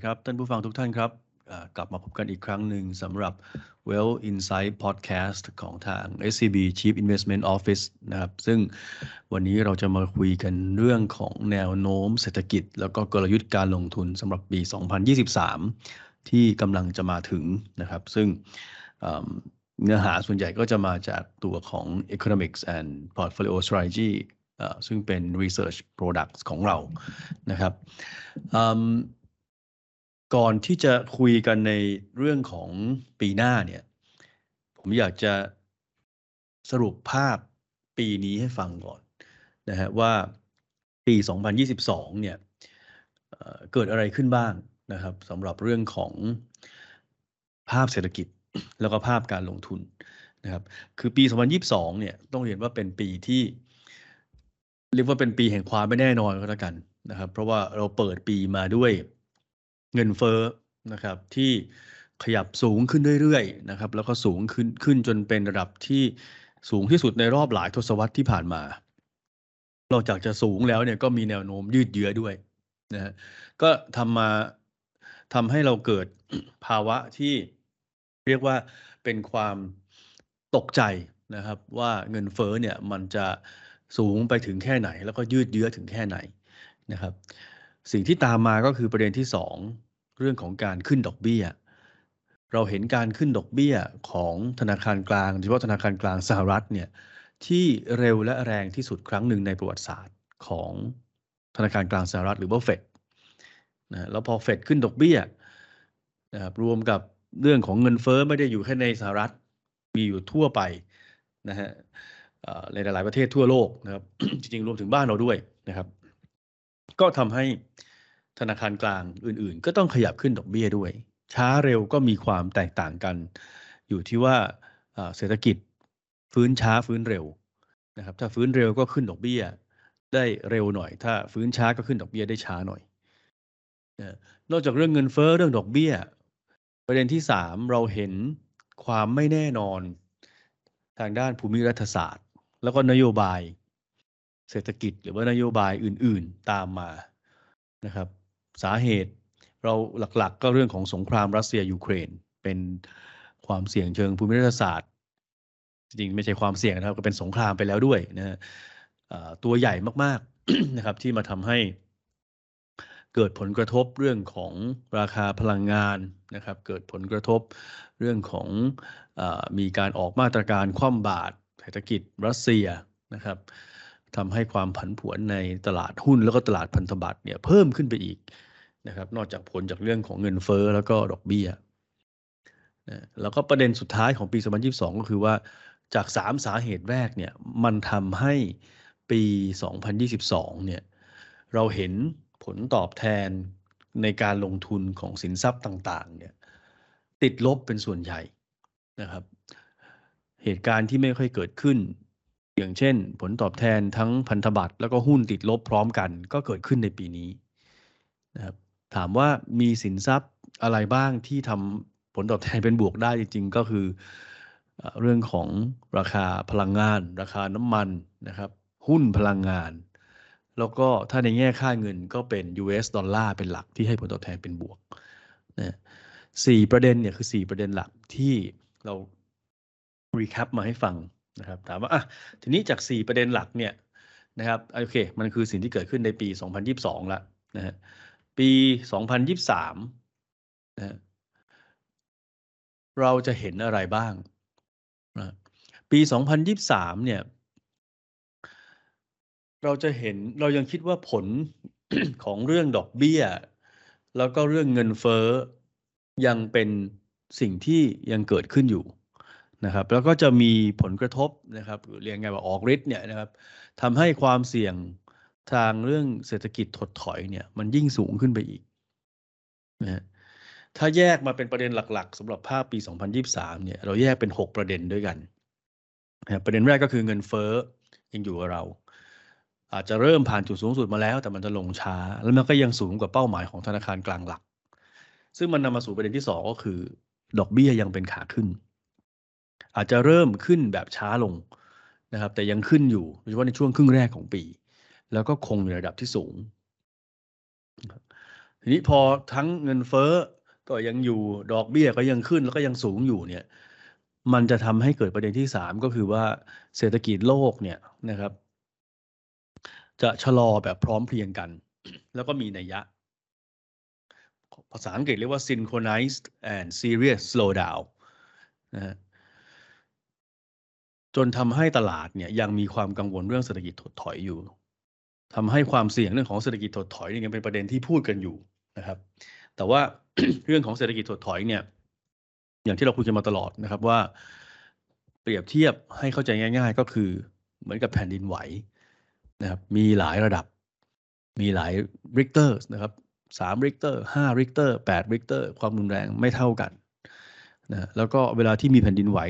ดีครับ ท่านผู้ฟังทุกท่านครับ กลับมาพบกันอีกครั้งหนึ่งสำหรับ Well Insight Podcast ของทาง SCB Chief Investment Office นะครับ ซึ่งวันนี้เราจะมาคุยกันเรื่องของแนวโน้มเศรษฐกิจ แล้วก็กลยุทธ์การลงทุนสำหรับปี 2023 ที่กำลังจะมาถึงนะครับ ซึ่งเนื้อหาส่วนใหญ่ก็จะมาจากตัวของ Economics and Portfolio Strategy ซึ่งเป็น Research Products ของเรานะครับ ก่อนที่จะคุยกันในเรื่องของปีหน้าเนี่ย ผมอยากจะสรุปภาพปีนี้ให้ฟังก่อนนะฮะว่าปี 2022 เนี่ยเกิดอะไรขึ้นบ้างนะครับสำหรับเรื่องของภาพเศรษฐกิจแล้วก็ภาพการลงทุนนะครับ คือปี 2022 เนี่ยต้องเรียนว่าเป็นปีที่เรียกว่าเป็นปีแห่งความไม่แน่นอนก็แล้วกันนะครับ เพราะว่าเราเปิดปีมาด้วย เงินเฟ้อนะครับที่ขยับสูงขึ้นเรื่อยๆนะครับแล้วก็สูงขึ้นขึ้นจนเป็นระดับที่สูงที่สุดในรอบหลายทศวรรษที่ผ่านมานอกจากจะสูงแล้วเนี่ยก็มีแนวโน้มยืดเยื้อด้วยนะฮะก็ทำมาทำให้เราเกิดภาวะที่เรียกว่าเป็นความตกใจนะครับ ว่าเงินเฟ้อเนี่ยมันจะสูงไปถึงแค่ไหน แล้วก็ยืดเยื้อถึงแค่ไหนนะครับ สิ่งที่ตามมาก็คือประเด็นที่ 2 เรื่องของการขึ้นดอกเบี้ย เราเห็นการขึ้นดอกเบี้ยของธนาคารกลางโดยเฉพาะธนาคารกลางสหรัฐเนี่ยที่เร็วและแรงที่สุดครั้งหนึ่งในประวัติศาสตร์ของธนาคารกลางสหรัฐหรือว่าเฟดนะแล้วพอเฟดขึ้นดอกเบี้ยนะครับรวมกับเรื่องของเงินเฟ้อไม่ได้อยู่แค่ในสหรัฐมีอยู่ทั่วไปนะฮะในหลายประเทศทั่วโลกนะครับจริงๆรวมถึงบ้านเราด้วยนะครับ ก็ทำให้ธนาคารกลางอื่นๆ ก็ต้องขยับขึ้นดอกเบี้ยด้วย ช้าเร็วก็มีความแตกต่างกัน อยู่ที่ว่าเศรษฐกิจฟื้นช้าฟื้นเร็วนะครับ ถ้าฟื้นเร็วก็ขึ้นดอกเบี้ย ได้เร็วหน่อย ถ้าฟื้นช้าก็ขึ้นดอกเบี้ยได้ช้าหน่อย นอกจากเรื่องเงินเฟ้อเรื่องดอกเบี้ย ประเด็นที่สามเราเห็นความไม่แน่นอนทางด้านภูมิรัฐศาสตร์ แล้วก็นโยบาย เศรษฐกิจหรือว่านโยบายอื่นๆตามมานะครับ สาเหตุเราหลักๆ ก็เรื่องของสงครามรัสเซียยูเครน เป็นความเสี่ยงเชิงภูมิรัฐศาสตร์ จริงไม่ใช่ความเสี่ยงนะครับ ก็เป็นสงครามไปแล้วด้วยนะฮะตัวใหญ่มากๆนะครับที่มาทำให้เกิดผลกระทบเรื่องของราคาพลังงานนะครับ เกิดผลกระทบเรื่องของอมีการออกมาตรการคว่ำบาตรเศรษฐกิจรัสเซียนะครับ ทำให้ความผันผวนในตลาดหุ้นแล้วก็ตลาดพันธบัตรเนี่ยเพิ่มขึ้นไปอีกนะครับ นอกจากผลจากเรื่องของเงินเฟ้อแล้วก็ดอกเบี้ยนะแล้วก็ประเด็นสุดท้ายของปี 2022 ก็คือว่าจาก 3 สาเหตุแรกเนี่ยมันทำให้ปี 2022 เนี่ยเราเห็นผลตอบแทนในการลงทุนของสินทรัพย์ต่าง ๆ เนี่ยติดลบเป็นส่วนใหญ่นะครับ เหตุการณ์ที่ไม่ค่อยเกิดขึ้น อย่างเช่น ผลตอบแทนทั้งพันธบัตรแล้วก็หุ้นติดลบพร้อมกันก็เกิดขึ้นในปีนี้นะครับถามว่ามีสินทรัพย์อะไรบ้างที่ทำผลตอบแทนเป็นบวกได้จริง ๆ ก็คือเรื่องของราคาพลังงาน ราคาน้ำมันนะครับหุ้นพลังงาน แล้วก็ถ้าในแง่ค่าเงินก็เป็น US ดอลลาร์เป็นหลักที่ให้ผลตอบแทนเป็นบวกนะสี่ประเด็นเนี่ยคือสี่ประเด็นหลักที่เรารีแคปมาให้ฟัง นะครับถามว่าอะทีนี้จาก 4 ประเด็นหลักเนี่ยนะครับโอเค มันคือสิ่งที่เกิดขึ้นในปี 2022ล้วนะฮะปี 2023นะเราจะเห็นอะไรบ้างนะปี 2023เนี่ยเราจะเห็นเรายังคิดว่าผลของเรื่องดอกเบี้ย แล้วก็เรื่องเงินเฟ้อยังเป็นสิ่งที่ยังเกิดขึ้นอยู่ นะครับแล้วก็จะมีผลกระทบนะครับเรียกไงว่าออกฤทธิ์เนี่ยนะครับทำให้ความเสี่ยงทางเรื่องเศรษฐกิจถดถอยเนี่ยมันยิ่งสูงขึ้นไปอีกนะถ้าแยกมาเป็นประเด็นหลักๆสำหรับภาพปี 2023 เนี่ยเราแยกเป็น 6 ประเด็นด้วยกันนะประเด็นแรกก็คือเงินเฟ้อยังอยู่กับเรา อาจจะเริ่มผ่านจุดสูงสุดมาแล้ว แต่มันจะลงช้า แล้วมันก็ยังสูงกว่าเป้าหมายของธนาคารกลางหลัก ซึ่งมันนำมาสู่ประเด็นที่ 2 ก็คือ ดอกเบี้ยยังเป็นขาขึ้น อาจจะเริ่มขึ้นแบบช้าลงนะครับ แต่ยังขึ้นอยู่โดยเฉพาะในช่วงครึ่งแรกของปี แล้วก็คงในระดับที่สูง ทีนี้พอทั้งเงินเฟ้อก็ยังอยู่ดอกเบี้ยก็ยังขึ้นแล้วก็ยังสูงอยู่เนี่ย มันจะทำให้เกิดประเด็นที่สามก็คือว่าเศรษฐกิจโลกเนี่ยนะครับ จะชะลอแบบพร้อมเพรียงกัน แล้วก็มีนัยยะ ภาษาอังกฤษเรียกว่า synchronized and serious slowdown นะฮะ จนทำให้ตลาดเนี่ยยังมีความกังวลเรื่องเศรษฐกิจถดถอยอยู่ทำให้ความเสี่ยงเรื่องของเศรษฐกิจถดถอยนี่ยังเป็นประเด็นที่พูดกันอยู่นะครับ แต่ว่าเรื่องของเศรษฐกิจถดถอยเนี่ยอย่างที่เราคุยกันมาตลอดนะครับว่า เปรียบเทียบให้เข้าใจง่าย ๆ ก็คือเหมือนกับแผ่นดินไหวนะครับมีหลายระดับ มีหลายริกเตอร์นะครับสามริกเตอร์ห้าริกเตอร์แปดริกเตอร์ความรุนแรงไม่เท่ากันนะแล้วก็เวลาที่มีแผ่นดินไหว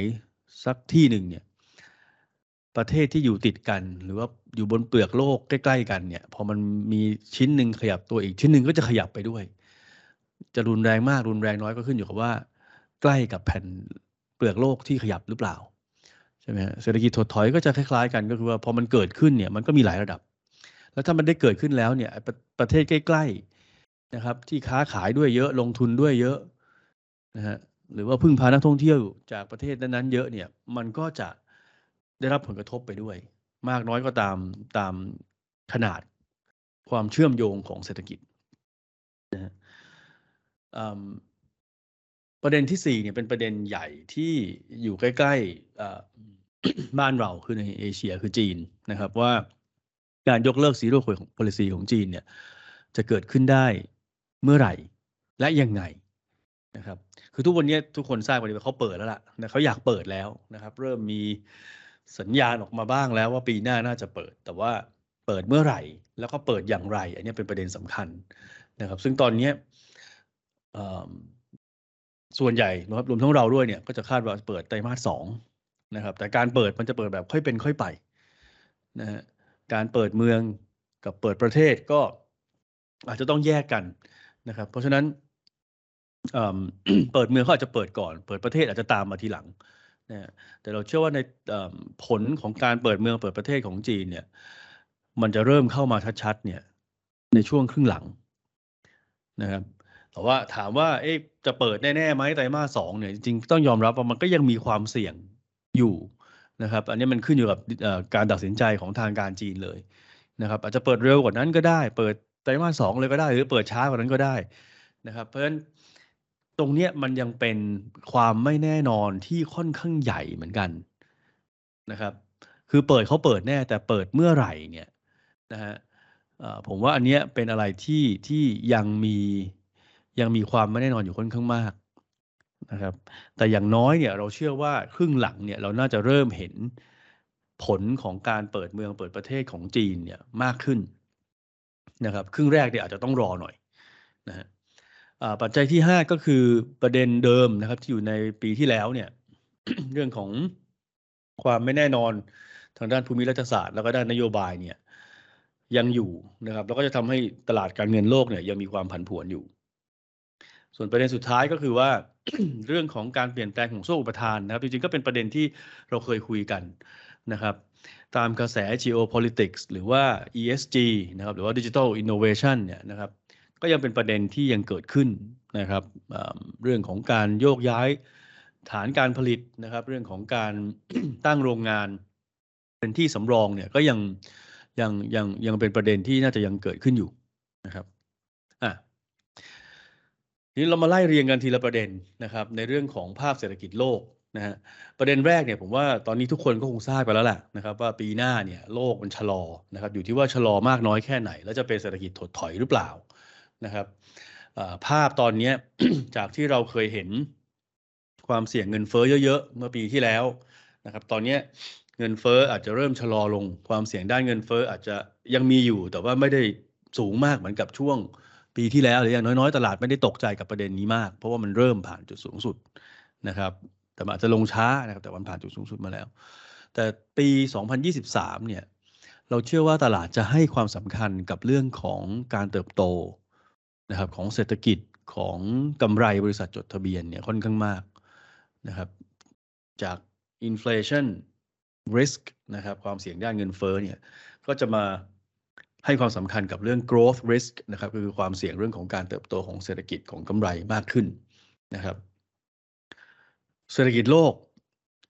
สักที่หนึ่งเนี่ย ประเทศที่อยู่ติดกัน หรือว่าอยู่บนเปลือกโลกใกล้ ๆ กันเนี่ย พอมันมีชิ้นหนึ่งขยับตัวอีกชิ้นหนึ่งก็จะขยับไปด้วย จะรุนแรงมากรุนแรงน้อยก็ขึ้นอยู่กับว่า ใกล้กับแผ่นเปลือกโลกที่ขยับหรือเปล่าใช่ไหมเศรษฐกิจถดถอยก็จะคล้ายๆกันก็คือว่าพอมันเกิดขึ้นเนี่ยมันก็มีหลายระดับ แล้วถ้ามันได้เกิดขึ้นแล้วเนี่ยประประเทศใกล้ๆนะครับ ที่ค้าขายด้วยเยอะลงทุนด้วยเยอะนะฮะหรือว่าพึ่งพานักท่องเที่ยวจากประเทศนั้นๆเยอะเนี่ย มันก็จะ ได้รับผลกระทบไปด้วย มากน้อยก็ตามตามขนาดความเชื่อมโยงของเศรษฐกิจนะฮะประเด็นที่สี่เนี่ยเป็นประเด็นใหญ่ที่อยู่ใกล้ๆบ้านเราคือในเอเชียคือจีนนะครับว่าการยกเลิกซีโร่ควิดของ policy ของจีนเนี่ยจะเกิดขึ้นได้เมื่อไหร่ และยังไงนะครับ คือทุกวันนี้ทุกคนทราบกันดีว่าเขาเปิดแล้วล่ะนะเขาอยากเปิดแล้วนะครับ เริ่มมี สัญญาณออกมาบ้างแล้วว่าปีหน้าน่าจะเปิด แต่ว่าเปิดเมื่อไหร่ แล้วก็เปิดอย่างไร อันนี้เป็นประเด็นสำคัญนะครับ ซึ่งตอนนี้ส่วนใหญ่นะครับรวมทั้งเราด้วยเนี่ยก็จะคาดว่าเปิดไตรมาสสองนะครับ แต่การเปิดมันจะเปิดแบบค่อยเป็นค่อยไปนะฮะการเปิดเมืองกับเปิดประเทศก็อาจจะต้องแยกกันนะครับ เพราะฉะนั้นเอิ่มเปิดเมืองเขาอาจจะเปิดก่อน เปิดประเทศอาจจะตามมาทีหลัง นะแต่เราเชื่อว่าในผลของการเปิดเมืองเปิดประเทศของจีนเนี่ย มันจะเริ่มเข้ามาชัดๆเนี่ยในช่วงครึ่งหลังนะครับแต่ว่าถามว่าเอ๊ะจะเปิดแน่ๆไหมไตรมาสสองเนี่ยจริงๆต้องยอมรับว่ามันก็ยังมีความเสี่ยงอยู่นะครับ อันนี้มันขึ้นอยู่กับการตัดสินใจของทางการจีนเลยนะครับอาจจะเปิดเร็วกว่านั้นก็ได้ เปิดไตรมาสสองเลยก็ได้ หรือเปิดช้ากว่านั้นก็ได้นะครับ เพราะฉะนั้น ตรงเนี้ยมันยังเป็นความไม่แน่นอนที่ค่อนข้างใหญ่เหมือนกันนะครับ คือเปิดเขาเปิดแน่แต่เปิดเมื่อไหร่เนี่ยนะฮะผมว่าอันเนี้ยเป็นอะไรที่ที่ยังมียังมีความไม่แน่นอนอยู่ค่อนข้างมากนะครับ แต่อย่างน้อยเนี่ยเราเชื่อว่าครึ่งหลังเนี่ยเราน่าจะเริ่มเห็นผลของการเปิดเมืองเปิดประเทศของจีนเนี่ยมากขึ้นนะครับ ครึ่งแรกเนี่ยอาจจะต้องรอหน่อยนะฮะ ปัจจัยที่ห้าก็คือประเด็นเดิมนะครับ ที่อยู่ในปีที่แล้วเนี่ย เรื่องของความไม่แน่นอนทางด้านภูมิรัฐศาสตร์แล้วก็ด้านนโยบายเนี่ย ยังอยู่นะครับ แล้วก็จะทำให้ตลาดการเงินโลกเนี่ยยังมีความผันผวนอยู่ ส่วนประเด็นสุดท้ายก็คือว่าเรื่องของการเปลี่ยนแปลงของโซ่อุปทานนะครับ จริงๆ ก็เป็นประเด็นที่เราเคยคุยกันนะครับ ตามกระแส geopolitics หรือว่า ESG นะครับ หรือว่า digital innovation เนี่ยนะครับ ก็ยังเป็นประเด็นที่ยังเกิดขึ้นนะครับเรื่องของการโยกย้ายฐานการผลิตนะครับ เรื่องของการตั้งโรงงาน เป็นที่สำรองเนี่ยก็ยังยังยังยังเป็นประเด็นที่น่าจะยังเกิดขึ้นอยู่นะครับอะทีนี้เรามาไล่เรียงกันทีละประเด็นนะครับ ในเรื่องของภาพเศรษฐกิจโลกนะฮะประเด็นแรกเนี่ยผมว่าตอนนี้ทุกคนก็คงทราบไปแล้วแหละนะครับ ว่าปีหน้าเนี่ยโลกมันชะลอนะครับ อยู่ที่ว่าชะลอมากน้อยแค่ไหน แล้วจะเป็นเศรษฐกิจถดถอยหรือเปล่า นะครับภาพตอนนี้จากที่เราเคยเห็นความเสี่ยงเงินเฟ้อเยอะๆ เมื่อปีที่แล้วนะครับ ตอนนี้เงินเฟ้ออาจจะเริ่มชะลอลง ความเสี่ยงด้านเงินเฟ้ออาจจะยังมีอยู่ แต่ว่าไม่ได้สูงมากเหมือนกับช่วงปีที่แล้วหรืออย่างน้อยๆ ตลาดไม่ได้ตกใจกับประเด็นนี้มาก เพราะว่ามันเริ่มผ่านจุดสูงสุดนะครับ แต่อาจจะลงช้านะครับ แต่มันผ่านจุดสูงสุดมาแล้ว แต่ปี 2023 เนี่ย เราเชื่อว่าตลาดจะให้ความสำคัญกับเรื่องของการเติบโต นะครับของเศรษฐกิจของกำไรบริษัทจดทะเบียนเนี่ยค่อนข้างมากนะครับจาก inflation risk นะครับความเสี่ยงด้านเงินเฟ้อเนี่ยก็จะมาให้ความสำคัญกับเรื่อง growth risk นะครับคือความเสี่ยงเรื่องของการเติบโตของเศรษฐกิจของกำไรมากขึ้นนะครับ เศรษฐกิจโลก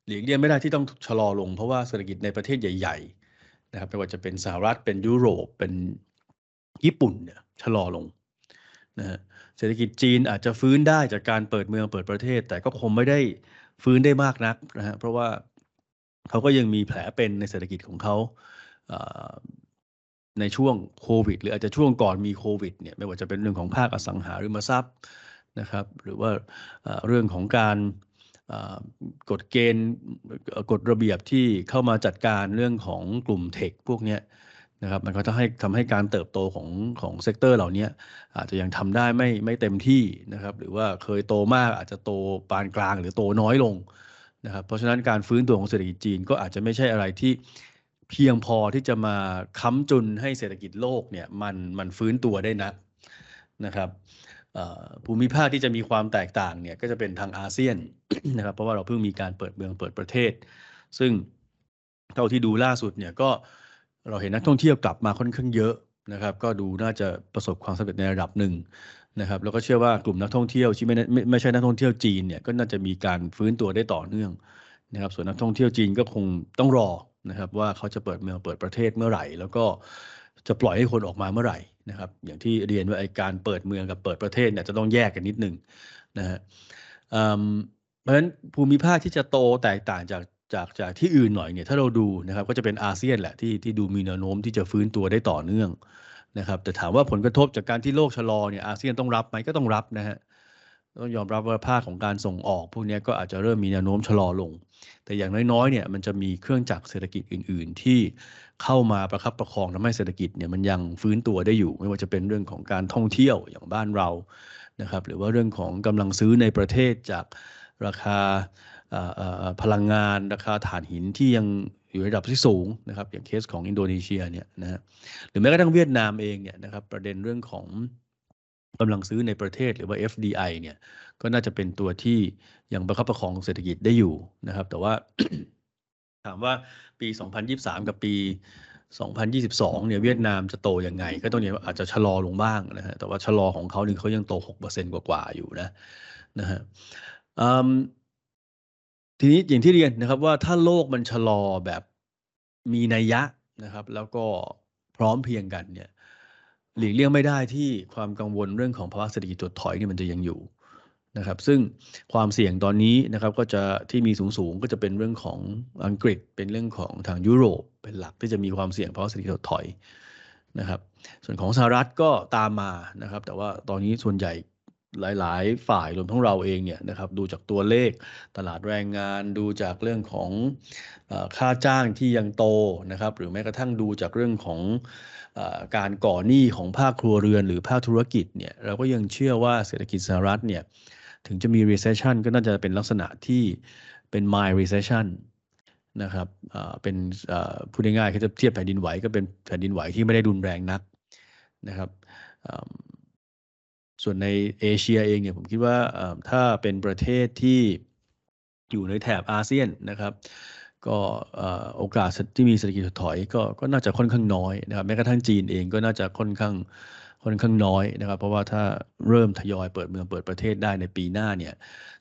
หลีกเลี่ยงไม่ได้ที่ต้องชะลอลง เพราะว่าเศรษฐกิจในประเทศใหญ่ ๆ นะครับไม่ว่าจะเป็นสหรัฐเป็นยุโรปเป็นญี่ปุ่นเนี่ยชะลอลง นะฮะเศรษฐกิจจีนอาจจะฟื้นได้จากการเปิดเมืองเปิดประเทศ แต่ก็คงไม่ได้ฟื้นได้มากนักนะฮะเพราะว่าเขาก็ยังมีแผลเป็นในเศรษฐกิจของเขาในช่วงโควิด หรืออาจจะช่วงก่อนมีโควิดเนี่ยไม่ว่าจะเป็นเรื่องของภาคอสังหาริมทรัพย์นะครับ หรือว่าเรื่องของการกฎเกณฑ์กฎระเบียบที่เข้ามาจัดการเรื่องของกลุ่ม tech พวกนี้ นะครับมันก็จะให้ทำให้การเติบโตของของ sector เหล่านี้อาจจะยังทำได้ไม่ไม่เต็มที่นะครับ หรือว่าเคยโตมากอาจจะโตปานกลางหรือโตน้อยลงนะครับ เพราะฉะนั้นการฟื้นตัวของเศรษฐกิจจีนก็อาจจะไม่ใช่อะไรที่เพียงพอที่จะมาค้ำจุนให้เศรษฐกิจโลกเนี่ยมันมันฟื้นตัวได้นักนะครับภูมิภาคที่จะมีความแตกต่างเนี่ยก็จะเป็นทางอาเซียนนะครับ เพราะว่าเราเพิ่งมีการเปิดเมืองเปิดประเทศ ซึ่งเท่าที่ดูล่าสุดเนี่ยก็ เราเห็นนักท่องเที่ยวกลับมาค่อนข้างเยอะนะครับ ก็ดูน่าจะประสบความสำเร็จในระดับหนึ่งนะครับ แล้วก็เชื่อว่ากลุ่มนักท่องเที่ยวที่ไม่ไม่ไม่ใช่นักท่องเที่ยวจีนเนี่ยก็น่าจะมีการฟื้นตัวได้ต่อเนื่องนะครับ ส่วนนักท่องเที่ยวจีนก็คงต้องรอนะครับ ว่าเขาจะเปิดเมืองเปิดประเทศเมื่อไหร่ แล้วก็จะปล่อยให้คนออกมาเมื่อไหร่นะครับ อย่างที่เรียนว่าไอการเปิดเมืองกับเปิดประเทศเนี่ยจะต้องแยกกันนิดหนึ่งนะฮะเพราะฉะนั้นภูมิภาคที่จะโตแตกต่างจาก จากจากที่อื่นหน่อยเนี่ยถ้าเราดูนะครับก็จะเป็นอาเซียนแหละที่ที่ดูมีแนวโน้มที่จะฟื้นตัวได้ต่อเนื่องนะครับแต่ถามว่าผลกระทบจากการที่โลกชะลอเนี่ยอาเซียนต้องรับไหมก็ต้องรับนะฮะต้องยอมรับว่าภาคของการส่งออก พวกนี้ก็อาจจะเริ่มมีแนวโน้มชะลอลง แต่อย่างน้อยๆเนี่ยมันจะมีเครื่องจักรเศรษฐกิจอื่น ๆ ที่เข้ามาประคับประคองทำให้เศรษฐกิจเนี่ยมันยังฟื้นตัวได้อยู่ ไม่ว่าจะเป็นเรื่องของการท่องเที่ยวอย่างบ้านเรานะครับหรือว่าเรื่องของกำลังซื้อในประเทศจากราคา พลังงานราคาถ่านหินที่ยังอยู่ระดับที่สูงนะครับอย่างเคสของอินโดนีเซียเนี่ยนะหรือแม้กระทั่งเวียดนามเองเนี่ยนะครับประเด็นเรื่องของกำลังซื้อในประเทศหรือว่า FDI เนี่ยก็น่าจะเป็นตัวที่ยังประคับประคองเศรษฐกิจได้อยู่นะครับ แต่ว่าถามว่าปี 2023 กับปี 2022 เนี่ยเวียดนามจะโตยังไง ก็ต้องเนี่ยอาจจะชะลอลงบ้างนะฮะแต่ว่าชะลอของเขาเนี่ยเขายังโต 6%กว่าๆอยู่นะนะฮะ ทีนี้อย่างที่เรียนนะครับว่าถ้าโลกมันชะลอแบบมีนัยยะนะครับ แล้วก็พร้อมเพียงกันเนี่ยหลีกเลี่ยงไม่ได้ที่ความกังวลเรื่องของภาวะเศรษฐกิจถดถอยนี่มันจะยังอยู่นะครับ ซึ่งความเสี่ยงตอนนี้นะครับก็จะที่มีสูงๆก็จะเป็นเรื่องของอังกฤษ เป็นเรื่องของทางยุโรป เป็นหลักที่จะมีความเสี่ยงภาวะเศรษฐกิจถดถอยนะครับ ส่วนของสหรัฐก็ตามมานะครับ แต่ว่าตอนนี้ส่วนใหญ่ หลาย ๆ ฝ่ายรวมทั้งเราเองเนี่ยนะครับดูจากตัวเลขตลาดแรงงานดูจากเรื่องของอค่าจ้างที่ยังโตนะครับหรือแม้กระทั่งดูจากเรื่องของอการก่อหนี้ของภาคครัวเรือนหรือภาคธุรกิจเนี่ยเราก็ยังเชื่อว่าเศรษฐกิจสหรัฐเนี่ยถึงจะมี recession ก็น่าจะเป็นลักษณะที่เป็น mild recession นะครับเป็นพูดง่ายๆคือจะเทียบแผ่นดินไหวก็เป็นแผ่นดินไหวที่ไม่ได้รุนแรงนักนะครับ ส่วนในเอเชียเองเนี่ยผมคิดว่าถ้าเป็นประเทศที่อยู่ในแถบอาเซียนนะครับก็โอกาสที่มีเศรษฐกิจถอยก็ก็น่าจะค่อนข้างน้อยนะครับแม้กระทั่งจีนเองก็น่าจะค่อนข้างค่อนข้างน้อยนะครับ เพราะว่าถ้าเริ่มทยอยเปิดเมืองเปิดประเทศได้ในปีหน้าเนี่ย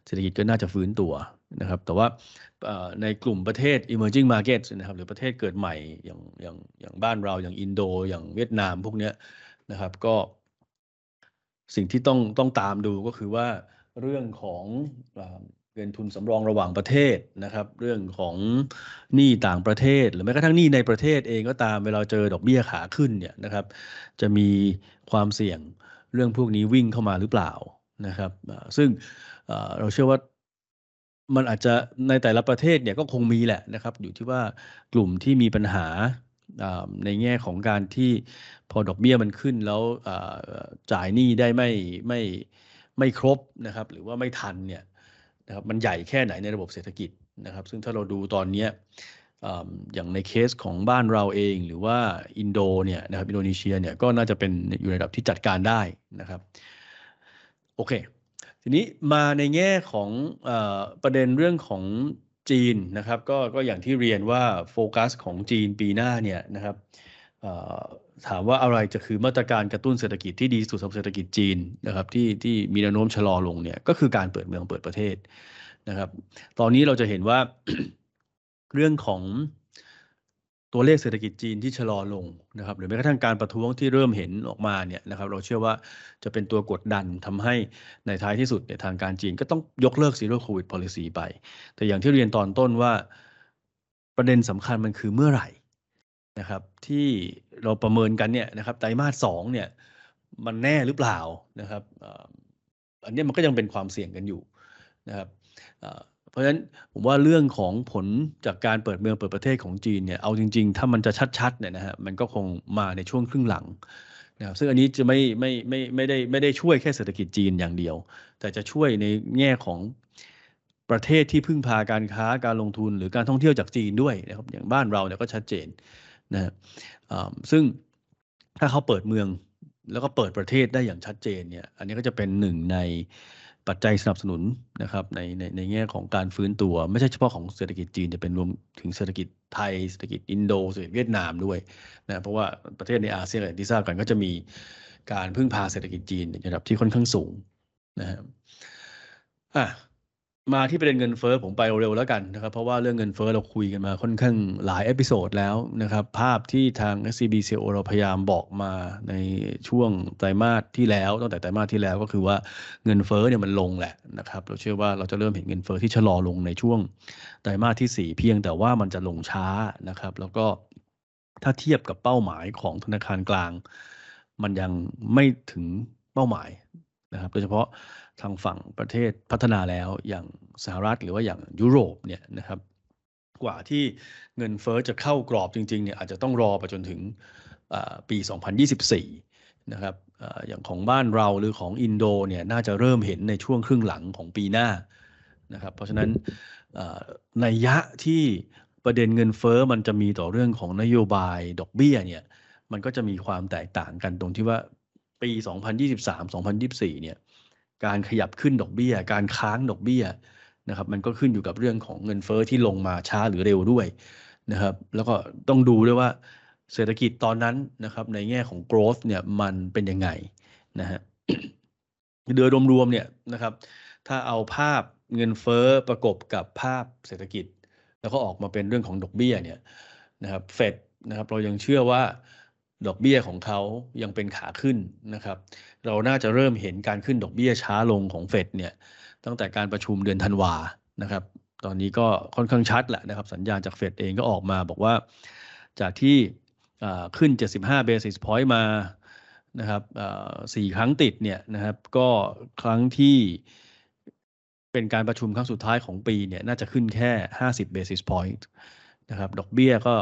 เศรษฐกิจก็น่าจะฟื้นตัวนะครับ แต่ว่าในกลุ่มประเทศ emerging market นะครับหรือประเทศเกิดใหม่อย่างอย่างอย่างบ้านเราอย่างอินโด อย่างเวียดนามพวกนี้นะครับก็ สิ่งที่ต้องต้องตามดูก็คือว่าเรื่องของเงินทุนสำรองระหว่างประเทศนะครับ เรื่องของหนี้ต่างประเทศ หรือแม้กระทั่งหนี้ในประเทศเองก็ตามเวลาเจอดอกเบี้ยขาขึ้นเนี่ยนะครับ จะมีความเสี่ยงเรื่องพวกนี้วิ่งเข้ามาหรือเปล่านะครับ ซึ่งเราเชื่อว่ามันอาจจะในแต่ละประเทศเนี่ยก็คงมีแหละนะครับ อยู่ที่ว่ากลุ่มที่มีปัญหาในแง่ของการที่ พอดอกเบี้ยมันขึ้นแล้วจ่ายหนี้ได้ไม่ไม่ไม่ครบนะครับ หรือว่าไม่ทันเนี่ยนะครับมันใหญ่แค่ไหนในระบบเศรษฐกิจนะครับ ซึ่งถ้าเราดูตอนนี้อย่างในเคสของบ้านเราเองหรือว่าอินโดเนี่ยนะครับอินโดนีเซียเนี่ยก็น่าจะเป็นอยู่ในระดับที่จัดการได้นะครับโอเค ทีนี้มาในแง่ของอประเด็นเรื่องของจีนนะครับก็ก็อย่างที่เรียนว่าโฟกัสของจีนปีหน้าเนี่ยนะครับ ถามว่าอะไรจะคือมาตรการกระตุ้นเศรษฐกิจที่ดีสุดสำหรับเศรษฐกิจจีนนะครับที่ที่มีแนวโน้มชะลอลงเนี่ยก็คือการเปิดเมืองเปิดประเทศนะครับ ตอนนี้เราจะเห็นว่าเรื่องของตัวเลขเศรษฐกิจจีนที่ชะลอลงนะครับหรือแม้กระทั่งการประท้วงที่เริ่มเห็นออกมาเนี่ยนะครับเราเชื่อว่าจะเป็นตัวกดดันทำให้ในท้ายที่สุดเนี่ยทางการจีนก็ต้องยกเลิก zero covid policy ไป แต่อย่างที่เรียนตอนต้นว่าประเด็นสำคัญมันคือเมื่อไหร่ นะครับที่เราประเมินกันเนี่ยนะครับไตรมาสสองเนี่ยมันแน่หรือเปล่านะครับอันนี้มันก็ยังเป็นความเสี่ยงกันอยู่นะครับเพราะฉะนั้นผมว่าเรื่องของผลจากการเปิดเมืองเปิดประเทศของจีนเนี่ยเอาจริง ๆ ถ้ามันจะชัดๆเนี่ยนะฮะมันก็คงมาในช่วงครึ่งหลังนะครับซึ่งอันนี้จะไม่ไม่ไม่ไม่ได้ไม่ได้ช่วยแค่เศรษฐกิจจีนอย่างเดียว แต่จะช่วยในแง่ของประเทศที่พึ่งพาการค้าการลงทุนหรือการท่องเที่ยวจากจีนด้วยนะครับอย่างบ้านเราเนี่ยก็ชัดเจน นะซึ่งถ้าเขาเปิดเมืองแล้วก็เปิดประเทศได้อย่างชัดเจนเนี่ย อันนี้ก็จะเป็นหนึ่งในปัจจัยสนับสนุนนะครับในในในแง่ของการฟื้นตัว ไม่ใช่เฉพาะของเศรษฐกิจจีนจะเป็นรวมถึงเศรษฐกิจไทยเศรษฐกิจอินโดเศรษฐกิจเวียดนามด้วยนะเพราะว่าประเทศในอาเซียนที่ทราบกันก็จะมีการพึ่งพาเศรษฐกิจจีนในระดับที่ค่อนข้างสูงนะครับอะ มาที่ประเด็นเงินเฟอ้อผมไปเร็วๆแล้วกันนะครับ เพราะว่าเรื่องเงินเฟอ้อเราคุยกันมาค่อนข้างหลาย episode แล้วนะครับ ภาพที่ทาง SCB CIO เราพยายามบอกมาในช่วงไตรมาสที่แล้วตั้งแต่ไตรมาสที่แล้วก็คือว่าเงินเฟ้อเนี่ยมันลงแหละนะครับ เราเชื่อว่าเราจะเริ่มเห็นเงินเฟ้อที่ชะลอลงในช่วงไตรมาสที่ 4 เพียงแต่ว่ามันจะลงช้านะครับ แล้วก็ถ้าเทียบกับเป้าหมายของธนาคารกลาง มันยังไม่ถึงเป้าหมายนะครับ โดยเฉพาะ ทางฝั่งประเทศพัฒนาแล้วอย่างสหรัฐหรือว่าอย่างยุโรปเนี่ยนะครับกว่าที่เงินเฟอ้อจะเข้ากรอบจริงๆเนี่ยอาจจะต้องรอไปจนถึงปี 2024 นะครับอย่างของบ้านเราหรือของอินโดเนี่ยน่าจะเริ่มเห็นในช่วงครึ่งหลังของปีหน้านะครับเพราะฉะนั้นในยะที่ประเด็นเงินเฟอ้อมันจะมีต่อเรื่องของนโยบายดอกเบี้ยเนี่ยมันก็จะมีความแตกต่างกันตรงที่ว่าปี 2023-2024 เนี่ย การขยับขึ้นดอกเบี้ย การค้างดอกเบี้ยนะครับ มันก็ขึ้นอยู่กับเรื่องของเงินเฟอ้อที่ลงมาช้าหรือเร็วด้วยนะครับ แล้วก็ต้องดูด้วยว่าเศรษฐกิจตอนนั้นนะครับ ในแง่ของ growth เนี่ยมันเป็นยังไงนะฮะโดยรวมๆเนี่ยนะครับ ถ้าเอาภาพเงินเฟอ้อประกบกับภาพเศรษฐกิจ แล้วก็ออกมาเป็นเรื่องของดอกเบี้ยเนี่ยนะครับเฟดนะครับ เรายังเชื่อว่า ดอกเบี้ยของเขายังเป็นขาขึ้นนะครับ เราน่าจะเริ่มเห็นการขึ้นดอกเบี้ยช้าลงของเฟดเนี่ยตั้งแต่การประชุมเดือนธันวานะครับ ตอนนี้ก็ค่อนข้างชัดแหละนะครับ สัญญาณจากเฟดเองก็ออกมาบอกว่าจากที่ขึ้น 75 basis point มานะครับสี่ครั้งติดเนี่ยนะครับ ก็ครั้งที่เป็นการประชุมครั้งสุดท้ายของปีเนี่ยน่าจะขึ้นแค่ 50 basis point นะครับ ดอกเบี้ยก็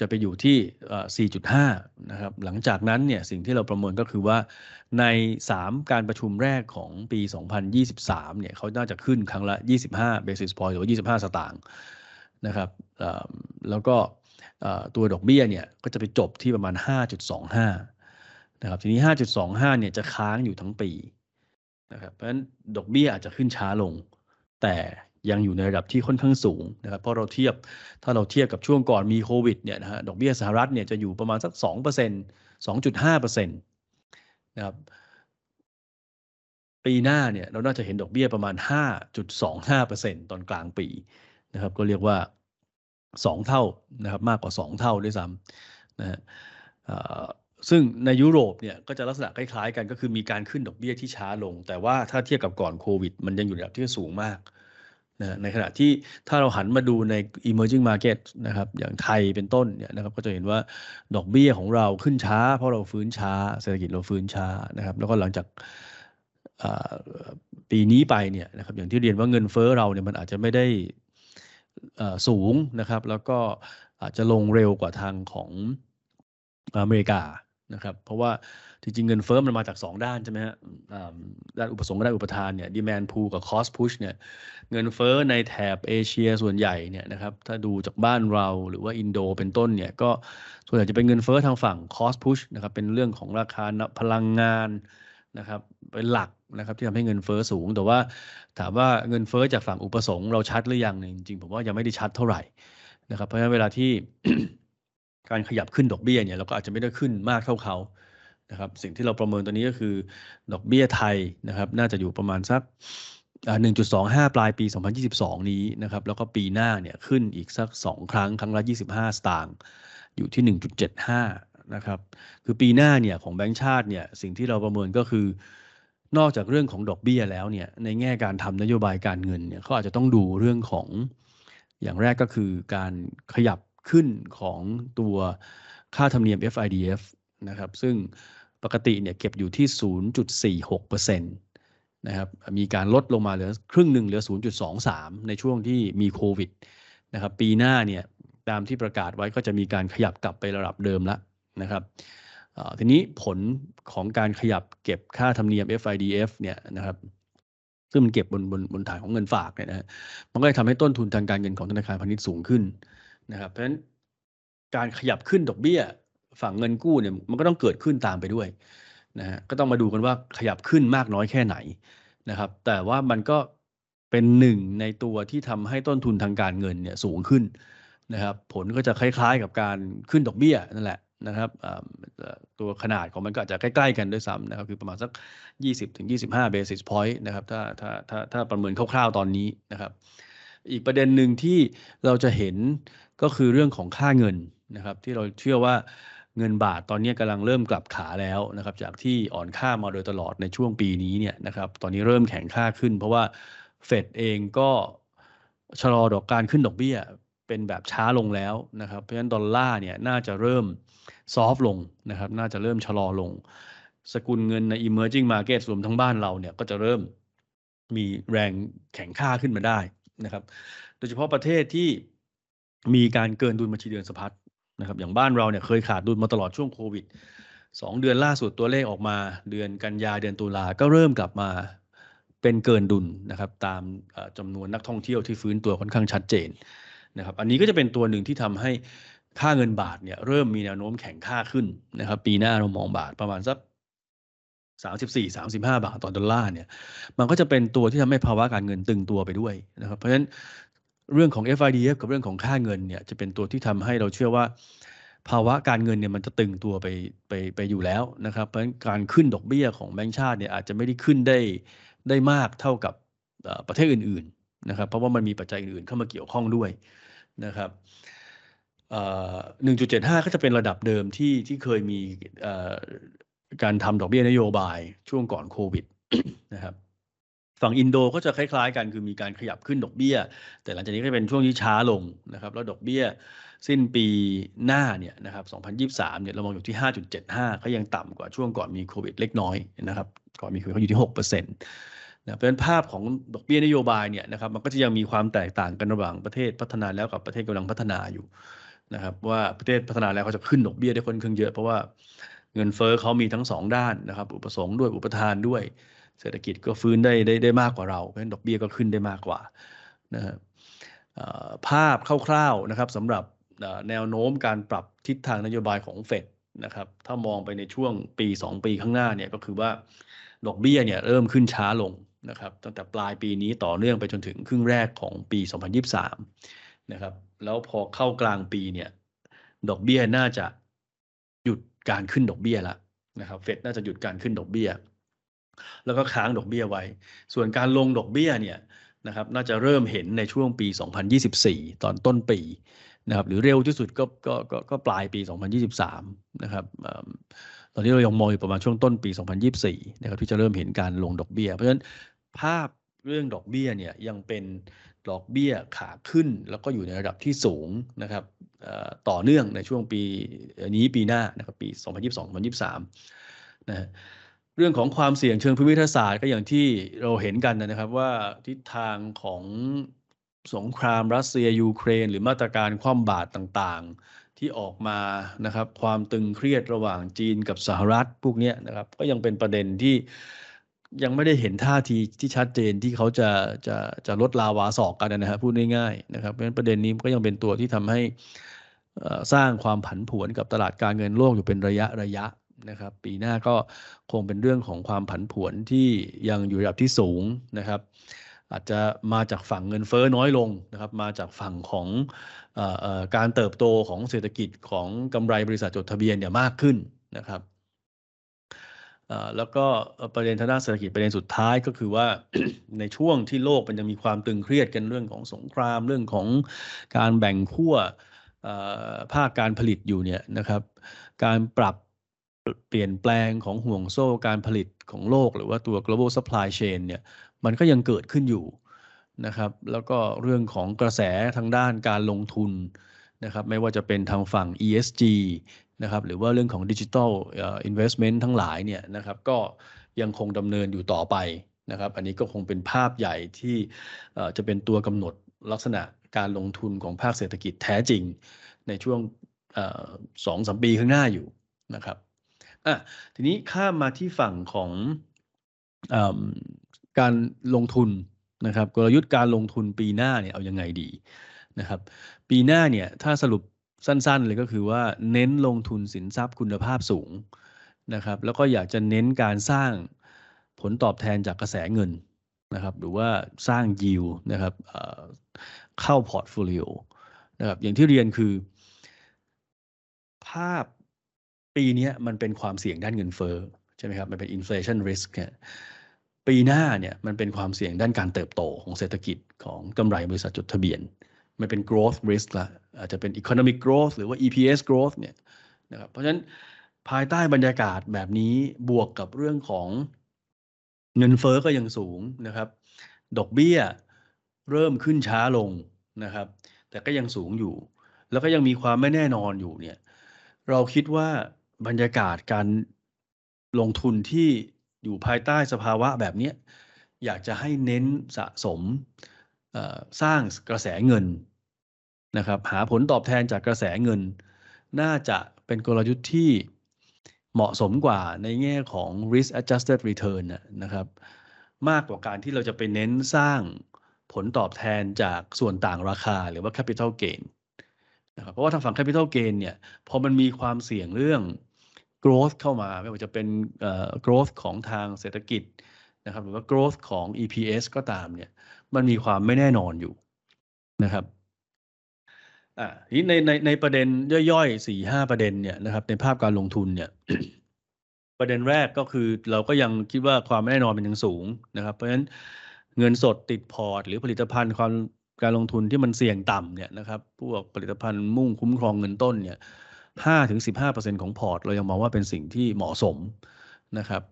จะไปอยู่ที่ 4.5 นะครับ หลังจากนั้นเนี่ยสิ่งที่เราประเมินก็คือว่าใน 3 การประชุมแรกของปี 2023 เนี่ยเขาน่าจะขึ้นครั้งละ 25 basis point หรือว่า 25 สตางค์นะครับแล้วก็ตัวดอกเบี้ยเนี่ยก็จะไปจบที่ประมาณ 5.25 นะครับ ทีนี้ 5.25 เนี่ยจะค้างอยู่ทั้งปีนะครับ เพราะฉะนั้นดอกเบี้ยอาจจะขึ้นช้าลง แต่ ยังอยู่ในระดับที่ค่อนข้างสูงนะครับเพราะเราเทียบถ้าเราเทียบกับช่วงก่อนมีโควิดเนี่ยนะฮะดอกเบี้ยสหรัฐเนี่ยจะอยู่ประมาณสัก 2% 2.5%นะครับปีหน้าเนี่ยเราน่าจะเห็นดอกเบี้ยประมาณ 5.25%ตอนกลางปีนะครับก็เรียกว่า 2 เท่านะครับมากกว่า 2 เท่าด้วยซ้ำนะฮะซึ่งในยุโรปเนี่ยก็จะลักษณะคล้ายๆกันก็คือมีการขึ้นดอกเบี้ยที่ช้าลง แต่ว่าถ้าเทียบกับก่อนโควิด มันยังอยู่ในระดับที่สูงมาก นะในขณะที่ถ้าเราหันมาดูใน emerging market นะครับอย่างไทยเป็นต้นเนี่ยนะครับก็จะเห็นว่าดอกเบี้ยของเราขึ้นช้า เพราะเราฟื้นช้า เศรษฐกิจเราฟื้นช้านะครับแล้วก็หลังจากปีนี้ไปเนี่ยนะครับอย่างที่เรียนว่าเงินเฟ้อเราเนี่ยมันอาจจะไม่ได้สูงนะครับแล้วก็อาจจะลงเร็วกว่าทางของอเมริกานะครับเพราะว่า จริงๆเงินเฟ้อมันมาจาก 2 ด้านใช่ไหมฮะด้านอุปสงค์กับด้านอุปทานเนี่ยดีแมนพูกับคอสพุชเนี่ยเงินเฟ้อในแถบเอเชียส่วนใหญ่เนี่ยนะครับถ้าดูจากบ้านเราหรือว่าอินโดเป็นต้นเนี่ยก็ส่วนใหญ่จะเป็นเงินเฟ้อทางฝั่งคอสพุชนะครับเป็นเรื่องของราคาพลังงานนะครับเป็นหลักนะครับที่ทำให้เงินเฟ้อสูง แต่ว่าถามว่าเงินเฟ้อจากฝั่งอุปสงค์เราชัดหรือยังเนี่ยจริงๆผมว่ายังไม่ได้ชัดเท่าไหร่นะครับเพราะฉะนั้นเวลาที่การขยับขึ้นดอกเบี้ยเนี่ยเราก็อาจจะไม่ได้ขึ้นมากเท่าเขา นะครับสิ่งที่เราประเมินตัวนี้ก็คือ ดอกเบี้ยไทยนะครับ น่าจะอยู่ประมาณสัก 1.25 ปลายปี 2022 นี้นะครับ แล้วก็ปีหน้าเนี่ยขึ้นอีกสัก 2 ครั้ง ครั้งละ 25 สตางค์อยู่ที่ 1.75 นะครับ คือปีหน้าเนี่ยของแบงก์ชาติเนี่ยสิ่งที่เราประเมินก็คือนอกจากเรื่องของดอกเบี้ยแล้วเนี่ยในแง่การทำนโยบายการเงินเนี่ยเขาอาจจะต้องดูเรื่องของอย่างแรกก็คือการขยับขึ้นของตัวค่าธรรมเนียม FIDF นะครับ ซึ่ง ปกติเนี่ยเก็บอยู่ที่ 0.46%นะครับมีการลดลงมาเหลือครึ่งหนึ่งเหลือ 0.23 ในช่วงที่มีโควิดนะครับปีหน้าเนี่ยตามที่ประกาศไว้ก็จะมีการขยับกลับไประดับเดิมแล้วนะครับทีนี้ผลของการขยับเก็บค่าธรรมเนียม FIDF เนี่ยนะครับซึ่งมันเก็บบนบนบนฐานของเงินฝากเนี่ยนะมันก็จะทำให้ต้นทุนทางการเงินของธนาคารพาณิชย์สูงขึ้นนะครับเพราะฉะนั้นการขยับขึ้นดอกเบี้ย ฝั่งเงินกู้เนี่ยมันก็ต้องเกิดขึ้นตามไปด้วยนะฮะก็ต้องมาดูกันว่าขยับขึ้นมากน้อยแค่ไหนนะครับ แต่ว่ามันก็เป็นหนึ่งในตัวที่ทำให้ต้นทุนทางการเงินเนี่ยสูงขึ้นนะครับ ผลก็จะคล้ายๆกับการขึ้นดอกเบี้ยนั่นแหละนะครับตัวขนาดของมันก็อาจจะใกล้ ๆ กันด้วยซ้ำนะครับ คือประมาณสัก 20-25 basis point นะครับถ้าถ้าถ้าถ้าประเมินคร่าวๆตอนนี้นะครับ อีกประเด็นหนึ่งที่เราจะเห็นก็คือเรื่องของค่าเงินนะครับ ที่เราเชื่อว่า เงินบาทตอนนี้กำลังเริ่มกลับขาแล้วนะครับ จากที่อ่อนค่ามาโดยตลอดในช่วงปีนี้เนี่ยนะครับ ตอนนี้เริ่มแข็งค่าขึ้น เพราะว่าเฟดเองก็ชะลอดอกการขึ้นดอกเบี้ยเป็นแบบช้าลงแล้วนะครับ เพราะฉะนั้นดอลลาร์เนี่ยน่าจะเริ่มซอฟลงนะครับ น่าจะเริ่มชะลอลง สกุลเงินใน emerging market รวมทั้งบ้านเราเนี่ยก็จะเริ่มมีแรงแข็งค่าขึ้นมาได้นะครับ โดยเฉพาะประเทศที่มีการเกินดุลบัญชีเดือนสะพัด นะครับอย่างบ้านเราเนี่ยเคยขาดดุลมาตลอดช่วงโควิดสองเดือนล่าสุดตัวเลขออกมา เดือนกันยาเดือนตุลาก็เริ่มกลับมาเป็นเกินดุลนะครับตามจำนวนนักท่องเที่ยวที่ฟื้นตัวค่อนข้างชัดเจนนะครับอันนี้ก็จะเป็นตัวหนึ่งที่ทำให้ค่าเงินบาทเนี่ยเริ่มมีแนวโน้มแข็งค่าขึ้นนะครับ ปีหน้าเรามองบาทประมาณสักสามสิบสี่สามสิบห้าบาทต่อดอลลาร์เนี่ยมันก็จะเป็นตัวที่ทำให้ภาวะการเงินตึงตัวไปด้วยนะครับ เพราะฉะนั้น เรื่องของ FIDF กับเรื่องของค่าเงินเนี่ยจะเป็นตัวที่ทำให้เราเชื่อว่า ภาวะการเงินเนี่ยมันจะตึงตัวไปไปไปอยู่แล้วนะครับ เพราะฉะนั้นการขึ้นดอกเบี้ยของแบงก์ชาติเนี่ยอาจจะไม่ได้ขึ้นได้ได้มากเท่ากับประเทศอื่นๆนะครับ เพราะว่ามันมีปัจจัยอื่นๆเข้ามาเกี่ยวข้องด้วยนะครับหนึ่งจุดเจ็ดห้าก็จะเป็นระดับเดิมที่ที่เคยมีการทำดอกเบี้ยนโยบายช่วงก่อนโควิดนะครับ ฝั่งอินโดก็จะคล้ายๆกันคือมีการขยับขึ้นดอกเบี้ย แต่หลังจากนี้ก็เป็นช่วงที่ช้าลงนะครับแล้วดอกเบี้ยสิ้นปีหน้าเนี่ยนะครับ 2023 เนี่ยเรามองอยู่ที่ 5.75 ก็ยังต่ำกว่าช่วงก่อนมีโควิดเล็กน้อยนะครับ ก่อนมีโควิดเขาอยู่ที่ 6%นะเพราะฉะนั้นภาพของดอกเบี้ยนโยบายเนี่ยนะครับมันก็จะยังมีความแตกต่างกันระหว่างประเทศพัฒนาแล้วกับประเทศกำลังพัฒนาอยู่นะครับว่าประเทศพัฒนาแล้วเขาจะขึ้นดอกเบี้ยได้ค่อนข้างเยอะ เพราะว่าเงินเฟ้อเขามีทั้งสองด้านนะครับ อุปสงค์ด้วยอุปทานด้วย เศรษฐกิจก็ฟื้นได้ได้ได้มากกว่าเรา เพราะฉะนั้นดอกเบี้ยก็ขึ้นได้มากกว่านะครับภาพคร่าวๆนะครับสำหรับแนวโน้มการปรับทิศทางนโยบายของเฟดนะครับถ้ามองไปในช่วงปี 2 ปีข้างหน้าเนี่ยก็คือว่าดอกเบี้ยเนี่ยเริ่มขึ้นช้าลงนะครับตั้งแต่ปลายปีนี้ต่อเนื่องไปจนถึงครึ่งแรกของปี 2023นะครับแล้วพอเข้ากลางปีเนี่ยดอกเบี้ยน่าจะหยุดการขึ้นดอกเบี้ยแล้วนะครับเฟดน่าจะหยุดการขึ้นดอกเบี้ย แล้วก็ค้างดอกเบี้ยไว้ ส่วนการลงดอกเบี้ยเนี่ยนะครับน่าจะเริ่มเห็นในช่วงปี 2024 ตอนต้นปีนะครับหรือเร็วที่สุดก็ก็ก็ก็ปลายปี 2023 นะครับตอนนี้เรายังมองอยู่ประมาณช่วงต้นปี 2024 นะครับที่จะเริ่มเห็นการลงดอกเบี้ย เพราะฉะนั้นภาพเรื่องดอกเบี้ยเนี่ยยังเป็นดอกเบี้ยขาขึ้น แล้วก็อยู่ในระดับที่สูงนะครับต่อเนื่องในช่วงปีนี้ปีหน้านะครับปี 2022-2023นะ เรื่องของความเสี่ยงเชิงภูมิทัศน์ก็อย่างที่เราเห็นกันนะครับว่าทิศทางของสงครามรัสเซียยูเครน หรือมาตรการคว่ำบาตรต่างๆ ที่ออกมานะครับความตึงเครียดระหว่างจีนกับสหรัฐพวกนี้นะครับก็ยังเป็นประเด็นที่ยังไม่ได้เห็นท่าทีที่ชัดเจนที่เขาจะจะจะลดลาวาสอกกันนะฮะพูดง่ายๆนะครับเพราะฉะนั้นประเด็นนี้ก็ยังเป็นตัวที่ทำให้สร้างความผันผวนกับตลาดการเงินโลกอยู่เป็นระยะระยะ นะครับ ปีหน้าก็คงเป็นเรื่องของความผันผวนที่ยังอยู่ระดับที่สูงนะครับ อาจจะมาจากฝั่งเงินเฟ้อน้อยลงนะครับ มาจากฝั่งของอการเติบโตของเศรษฐกิจของกำไรบริษัทจดทะเบียนเนี่ยมากขึ้นนะครับแล้วก็ประเด็นทางด้านเศรษฐกิจประเด็นสุดท้ายก็คือว่าในช่วงที่โลกมันยังมีความตึงเครียดกันเรื่องของสงครามเรื่องของการแบ่งขั้วภาคการผลิตอยู่เนี่ยนะครับ การปรับ เปลี่ยนแปลงของห่วงโซ่การผลิตของโลก หรือว่าตัว global supply chain เนี่ยมันก็ยังเกิดขึ้นอยู่นะครับแล้วก็เรื่องของกระแสทางด้านการลงทุนนะครับไม่ว่าจะเป็นทางฝั่ง ESG นะครับหรือว่าเรื่องของดิจิทัลอินเวสท์เมนต์ทั้งหลายเนี่ยนะครับก็ยังคงดำเนินอยู่ต่อไปนะครับอันนี้ก็คงเป็นภาพใหญ่ที่จะเป็นตัวกำหนดลักษณะการลงทุนของภาคเศรษฐกิจแท้จริง ในช่วงสองสามปีข้างหน้าอยู่นะครับ อะทีนี้ข้ามมาที่ฝั่งของอการลงทุนนะครับ กลยุทธ์การลงทุนปีหน้าเนี่ยเอายังไงดีนะครับ ปีหน้าเนี่ยถ้าสรุปสั้นๆเลยก็คือว่าเน้นลงทุนสินทรัพย์คุณภาพสูงนะครับ แล้วก็อยากจะเน้นการสร้างผลตอบแทนจากกระแสเงินนะครับ หรือว่าสร้าง yield นะครับเข้า portfolio นะครับอย่างที่เรียนคือ ภาพ ปีนี้มันเป็นความเสี่ยงด้านเงินเฟ้อใช่ไหมครับ มันเป็น inflation risk ปีหน้าเนี่ยมันเป็นความเสี่ยงด้านการเติบโตของเศรษฐกิจของกำไรบริษัทจดทะเบียน มันเป็น growth risk ละอาจจะเป็น economic growth หรือว่า EPS growth เนี่ยนะครับเพราะฉะนั้นภายใต้บรรยากาศแบบนี้บวกกับเรื่องของเงินเฟอ้อก็ยังสูงนะครับ ดอกเบี้ยเริ่มขึ้นช้าลงนะครับ แต่ก็ยังสูงอยู่ แล้วก็ยังมีความไม่แน่นอนอยู่เนี่ย เราคิดว่า บรรยากาศการลงทุนที่อยู่ภายใต้สภาวะแบบนี้อยากจะให้เน้นสะสมสร้างกระแสเงินนะครับหาผลตอบแทนจากกระแสเงิน น่าจะเป็นกลยุทธ์ที่เหมาะสมกว่าในแง่ของ risk adjusted return นะครับ มากกว่าการที่เราจะไปเน้นสร้างผลตอบแทนจากส่วนต่างราคาหรือว่า capital gain นะครับเพราะว่าทางฝั่ง capital gain เนี่ยพอมันมีความเสี่ยงเรื่อง growth เข้ามา ไม่ว่าจะเป็น growth ของทางเศรษฐกิจนะครับหรือว่า growth ของ EPS ก็ตามเนี่ยมันมีความไม่แน่นอนอยู่นะครับอ่าทีในในในประเด็นย่อยๆสี่ห้าประเด็นเนี่ยนะครับในภาพการลงทุนเนี่ยประเด็นแรกก็คือเราก็ยังคิดว่าความไม่แน่นอนเป็นยังสูงนะครับ เพราะฉะนั้นเงินสดติดพอร์ต หรือผลิตภัณฑ์ความการลงทุนที่มันเสี่ยงต่ำเนี่ยนะครับพวกผลิตภัณฑ์มุ่งคุ้มครองเงินต้นเนี่ย ห้าถึงสิบห้าเปอร์เซ็นของพอร์ต เรายังมองว่าเป็นสิ่งที่เหมาะสมนะครับ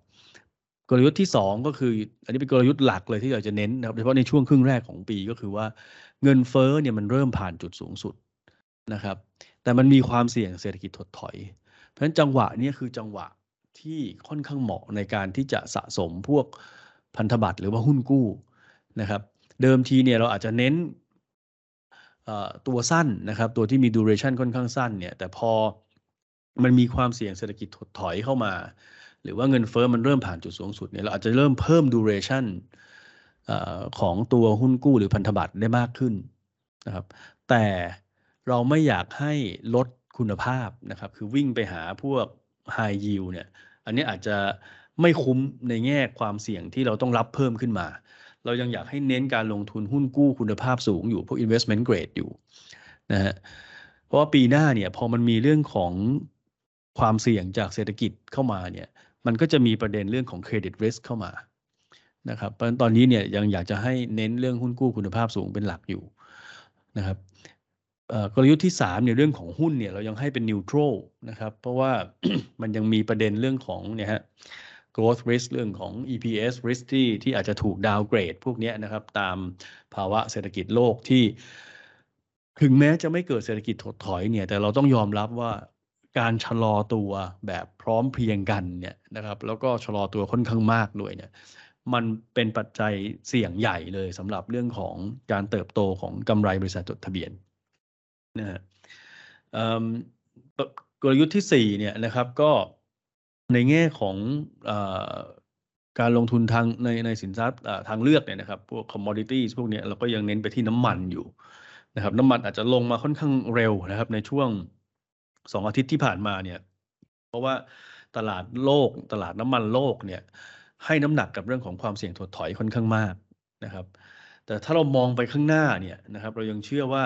กลยุทธ์ที่สองก็คือ อันนี้เป็นกลยุทธ์หลักเลยที่เราจะเน้นนะครับโดยเฉพาะในช่วงครึ่งแรกของปีก็คือว่าเงินเฟ้อเนี่ยมันเริ่มผ่านจุดสูงสุดนะครับ แต่มันมีความเสี่ยงเศรษฐกิจถดถอย เพราะฉะนั้นจังหวะนี้คือจังหวะที่ค่อนข้างเหมาะในการที่จะสะสมพวกพันธบัตรหรือว่าหุ้นกู้นะครับ เดิมทีเนี่ยเราอาจจะเน้น ตัวสั้นนะครับ ตัวที่มี duration ค่อนข้างสั้นเนี่ย แต่พอมันมีความเสี่ยงเศรษฐกิจถดถอยเข้ามา หรือว่าเงินเฟอ้อมันเริ่มผ่านจุดสูงสุดเนี่ยเราอาจจะเริ่มเพิ่ม duration ของตัวหุ้นกู้หรือพันธบัตรได้มากขึ้นนะครับ แต่เราไม่อยากให้ลดคุณภาพนะครับ คือวิ่งไปหาพวก high yield เนี่ย อันนี้อาจจะไม่คุ้มในแง่ความเสี่ยงที่เราต้องรับเพิ่มขึ้นมา เรายังอยากให้เน้นการลงทุนหุ้นกู้คุณภาพสูงอยู่พวก investment grade อยู่นะฮะเพราะว่าปีหน้าเนี่ยพอมันมีเรื่องของความเสี่ยงจากเศรษฐกิจเข้ามาเนี่ยมันก็จะมีประเด็นเรื่องของ credit risk เข้ามานะครับเพราะตอนนี้เนี่ยยังอยากจะให้เน้นเรื่องหุ้นกู้คุณภาพสูงเป็นหลักอยู่นะครับกลยุทธ์ที่3ในเรื่องของหุ้นเนี่ยเรายังให้เป็นนิวทรัลนะครับเพราะว่ามันยังมีประเด็นเรื่องของเนี่ยฮะ growth risk เรื่องของ EPS risk ที่ที่อาจจะถูกดาวเกรดพวกนี้นะครับ ตามภาวะเศรษฐกิจโลกที่ ถึงแม้จะไม่เกิดเศรษฐกิจถดถอยเนี่ย แต่เราต้องยอมรับว่าการชะลอตัวแบบพร้อมเพรียงกันเนี่ยนะครับ แล้วก็ชะลอตัวค่อนข้างมากด้วยเนี่ย มันเป็นปัจจัยเสี่ยงใหญ่เลยสำหรับเรื่องของการเติบโตของกำไรบริษัทจดทะเบียนนะฮะกลยุทธ์ที่สี่เนี่ยนะครับก็ ในแง่ของอการลงทุนทางในในสินทรัพย์ทางเลือกเนี่ยนะครับพวก commodities พวกนี้เราก็ยังเน้นไปที่น้ำมันอยู่นะครับน้ำมันอาจจะลงมาค่อนข้างเร็วนะครับในช่วงสองอาทิตย์ที่ผ่านมาเนี่ยเพราะว่าตลาดโลกตลาดน้ำมันโลกเนี่ยให้น้ำหนักกับเรื่องของความเสี่ยงถดถอยค่อนข้างมากนะครับ แต่ถ้าเรามองไปข้างหน้าเนี่ยนะครับเรายังเชื่อว่า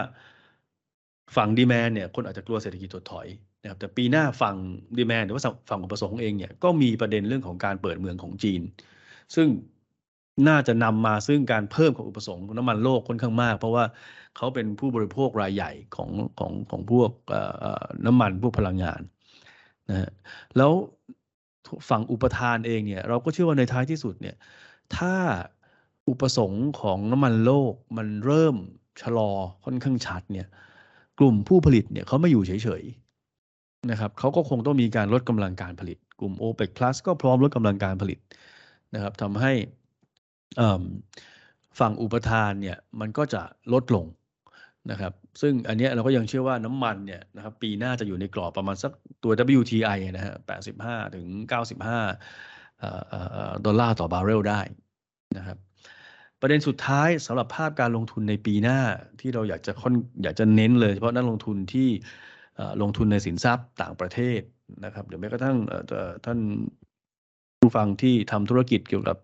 ฝั่งดีแมนเนี่ยคนอาจจะกลัวเศรษฐกิจถดถอย นะครับแต่ปีหน้าฝั่งดีแมนหรือว่าฝั่งอุปสงค์เองเนี่ยก็มีประเด็นเรื่องของการเปิดเมืองของจีน ซึ่งน่าจะนำมาซึ่งการเพิ่มของอุปสงค์น้ำมันโลกค่อนข้างมาก เพราะว่าเขาเป็นผู้บริโภครายใหญ่ของของของพวกน้ำมันพวกพลังงานนะฮะแล้วฝั่งอุปทานเองเนี่ยเราก็เชื่อว่าในท้ายที่สุดเนี่ยถ้าอุปสงค์ของน้ำมันโลกมันเริ่มชะลอค่อนข้างชัดเนี่ยกลุ่มผู้ผลิตเนี่ยเขาไม่อยู่เฉยๆ นะครับเขาก็คงต้องมีการลดกำลังการผลิต กลุ่ม OPEC Plus ก็พร้อมลดกำลังการผลิตนะครับทำให้ฝั่งอุปทานเนี่ยมันก็จะลดลงนะครับซึ่งอันนี้เราก็ยังเชื่อว่าน้ำมันเนี่ยนะครับปีหน้าจะอยู่ในกรอบประมาณสักตัว WTI นะฮะ85 ถึง 95 ดอลลาร์ต่อบาร์เรลได้นะครับประเด็นสุดท้ายสำหรับภาพการลงทุนในปีหน้าที่เราอยากจะค่อนอยากจะเน้นเลยเฉพาะนักลงทุนที่ ลงทุนในสินทรัพย์ต่างประเทศนะครับหรือแม้กระทั่งท่านผู้ฟังที่ทำธุรกิจเกี่ยวกับ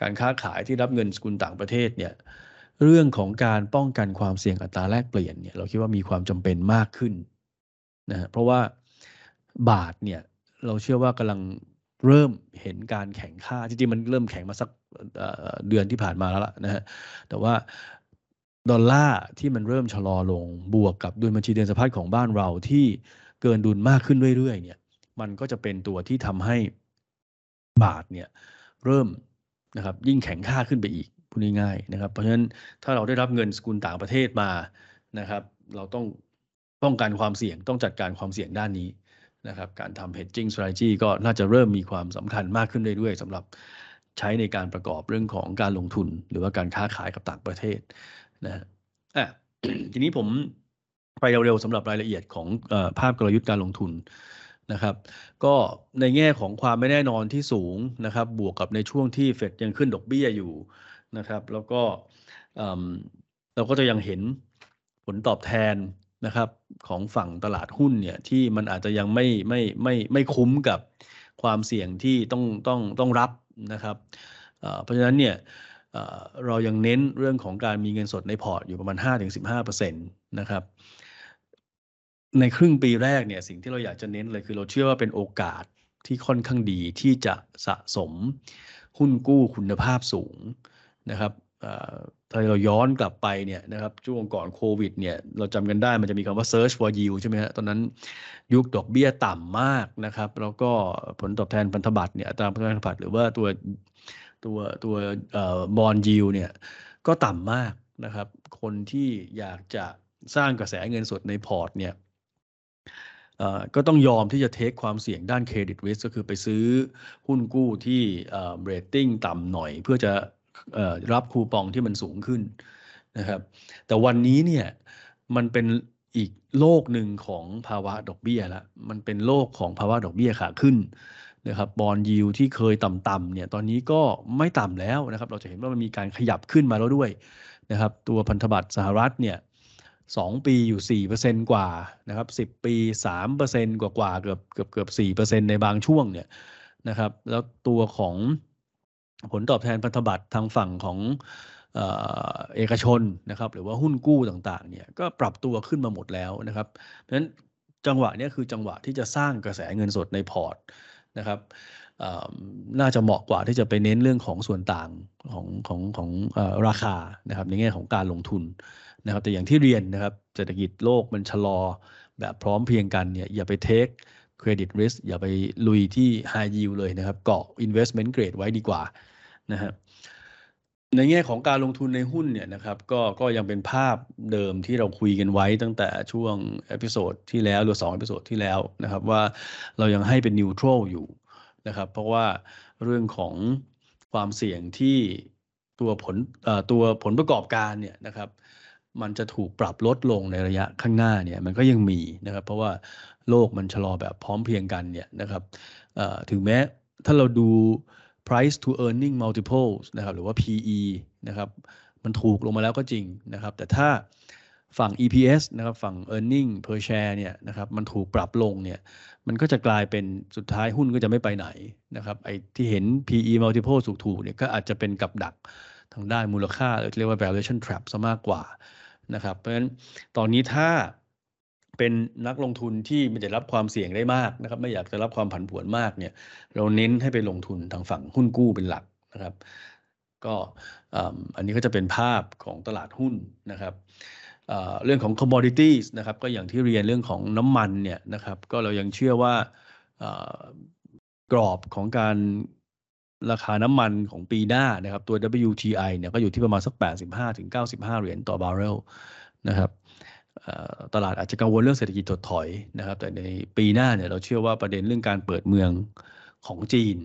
การค้าขายที่รับเงินสกุลต่างประเทศเนี่ยเรื่องของการป้องกันความเสี่ยงอัตราแลกเปลี่ยนเนี่ยเราคิดว่ามีความจำเป็นมากขึ้นนะเพราะว่าบาทเนี่ยเราเชื่อว่ากำลังเริ่มเห็นการแข่งค่าจริงๆมันเริ่มแข่งมาสักเดือนที่ผ่านมาแล้วล่ะนะฮะแต่ว่า ดอลลาร์ที่มันเริ่มชะลอลงบวกกับดุลบัญชีเดินสะพัดของบ้านเราที่เกินดุลมากขึ้นเรื่อยๆเนี่ยมันก็จะเป็นตัวที่ทำให้บาทเนี่ยเริ่มนะครับยิ่งแข็งค่าขึ้นไปอีกพูดง่ายๆนะครับ เพราะฉะนั้นถ้าเราได้รับเงินสกุลต่างประเทศมานะครับ เราต้องป้องกันความเสี่ยงต้องจัดการความเสี่ยงด้านนี้นะครับการทำ hedging strategy ก็น่าจะเริ่มมีความสำคัญมากขึ้นเรื่อยๆสำหรับใช้ในการประกอบเรื่องของการลงทุน หรือว่าการค้าขายกับต่างประเทศ นะฮะทีนี้ผมไปเร็วๆสำหรับรายละเอียดของอภาพกลยุทธ์การลงทุนนะครับ ก็ในแง่ของความไม่แน่นอนที่สูงนะครับ บวกกับในช่วงที่เฟดยังขึ้นดอกเบี้ยอยู่นะครับ แล้วก็เราก็จะยังเห็นผลตอบแทนนะครับของฝั่งตลาดหุ้นเนี่ยที่มันอาจจะยังไม่ไม่ไม่ไม่คุ้มกับความเสี่ยงที่ต้องต้องต้องรับนะครับเพราะฉะนั้นเนี่ย เรายังเน้นเรื่องของการมีเงินสดในพอร์ตอยู่ประมาณ 5-15%นะครับในครึ่งปีแรกเนี่ยสิ่งที่เราอยากจะเน้นเลยคือเราเชื่อว่าเป็นโอกาสที่ค่อนข้างดีที่จะสะสมหุ้นกู้คุณภาพสูงนะครับถ้าเราย้อนกลับไปเนี่ยนะครับช่วงก่อนโควิดเนี่ยเราจำกันได้มันจะมีคำว่า search for yield ใช่ไหมฮะตอนนั้นยุคดอกเบี้ยต่ำมากนะครับ แล้วก็ผลตอบแทนพันธบัตรเนี่ยอัตราพันธบัตรหรือว่าตัว ตัวตัวbond yield เนี่ยก็ต่ำมากนะครับ คนที่อยากจะสร้างกระแสเงินสดในพอร์ตเนี่ยก็ต้องยอมที่จะ take ความเสี่ยงด้าน credit risk ก็คือไปซื้อหุ้นกู้ที่เรตติ้งต่ำหน่อย เพื่อจะรับคูปองที่มันสูงขึ้นนะครับ แต่วันนี้เนี่ยมันเป็นอีกโลกหนึ่งของภาวะดอกเบี้ยละมันเป็นโลกของภาวะดอกเบี้ยขาขึ้น นะครับบอลยิวที่เคยต่ำๆเนี่ยตอนนี้ก็ไม่ต่ำแล้วนะครับเราจะเห็นว่ามันมีการขยับขึ้นมาแล้วด้วยนะครับตัวพันธบัตรสหรัฐเนี่ย2ปีอยู่ 4%กว่านะครับ10ปี 3%กว่ากว่าเกือบเกือบเกือบ4%ในบางช่วงเนี่ยนะครับแล้วตัวของผลตอบแทนพันธบัตรทางฝั่งของเอกชนนะครับหรือว่าหุ้นกู้ต่างๆเนี่ยก็ปรับตัวขึ้นมาหมดแล้วนะครับเพราะฉะนั้นจังหวะนี้คือจังหวะที่จะสร้างกระแสเงินสดในพอร์ต นะครับน่าจะเหมาะกว่าที่จะไปเน้นเรื่องของส่วนต่างของของของราคานะครับในแง่ของการลงทุนนะครับแต่อย่างที่เรียนนะครับเศรษฐกิจโลกมันชะลอแบบพร้อมเพียงกันเนี่ยอย่าไปเทคเครดิตริสอย่าไปลุยที่ high yield เลยนะครับ เกาะ investment grade ไว้ดีกว่านะครับ ในแง่ของการลงทุนในหุ้นเนี่ยนะครับก็ก็ยังเป็นภาพเดิมที่เราคุยกันไว้ตั้งแต่ช่วง episode ที่แล้วหรือสอง episode ที่แล้วนะครับว่าเรายังให้เป็น neutral อยู่นะครับเพราะว่าเรื่องของความเสี่ยงที่ตัวผลตัวผลประกอบการเนี่ยนะครับมันจะถูกปรับลดลงในระยะข้างหน้าเนี่ยมันก็ยังมีนะครับ เพราะว่าโลกมันชะลอแบบพร้อมเพรียงกันเนี่ยนะครับถึงแม้ถ้าเราดู price to earning multiples นะครับหรือว่า PE นะครับมันถูกลงมาแล้วก็จริงนะครับ แต่ถ้าฝั่ง EPS นะครับฝั่ง earning per share เนี่ยนะครับมันถูกปรับลงเนี่ยมันก็จะกลายเป็นสุดท้ายหุ้นก็จะไม่ไปไหนนะครับไอ้ที่เห็น PE multiple ถูกๆเนี่ยก็อาจจะเป็นกับดักทางด้านมูลค่าเรียกว่า valuation trap ซะมากกว่านะครับเพราะฉะนั้นตอนนี้ถ้า เป็นนักลงทุนที่ไม่ได้รับความเสี่ยงได้มากนะครับ ไม่อยากจะรับความผันผวนมากเนี่ย เราเน้นให้ไปลงทุนทางฝั่งหุ้นกู้เป็นหลักนะครับ ก็อันนี้ก็จะเป็นภาพของตลาดหุ้นนะครับเรื่องของ commodities นะครับ ก็อย่างที่เรียนเรื่องของน้ำมันเนี่ยนะครับ ก็เรายังเชื่อว่ากรอบของการราคาน้ำมันของปีหน้านะครับ ตัว WTI เนี่ยก็อยู่ที่ประมาณสัก 85-95 เหรียญต่อบาร์เรลนะครับ ตลาดอาจจะกังวลเรื่องเศรษฐกิจถดถอยนะครับ แต่ในปีหน้าเนี่ยเราเชื่อว่าประเด็นเรื่องการเปิดเมืองของจีน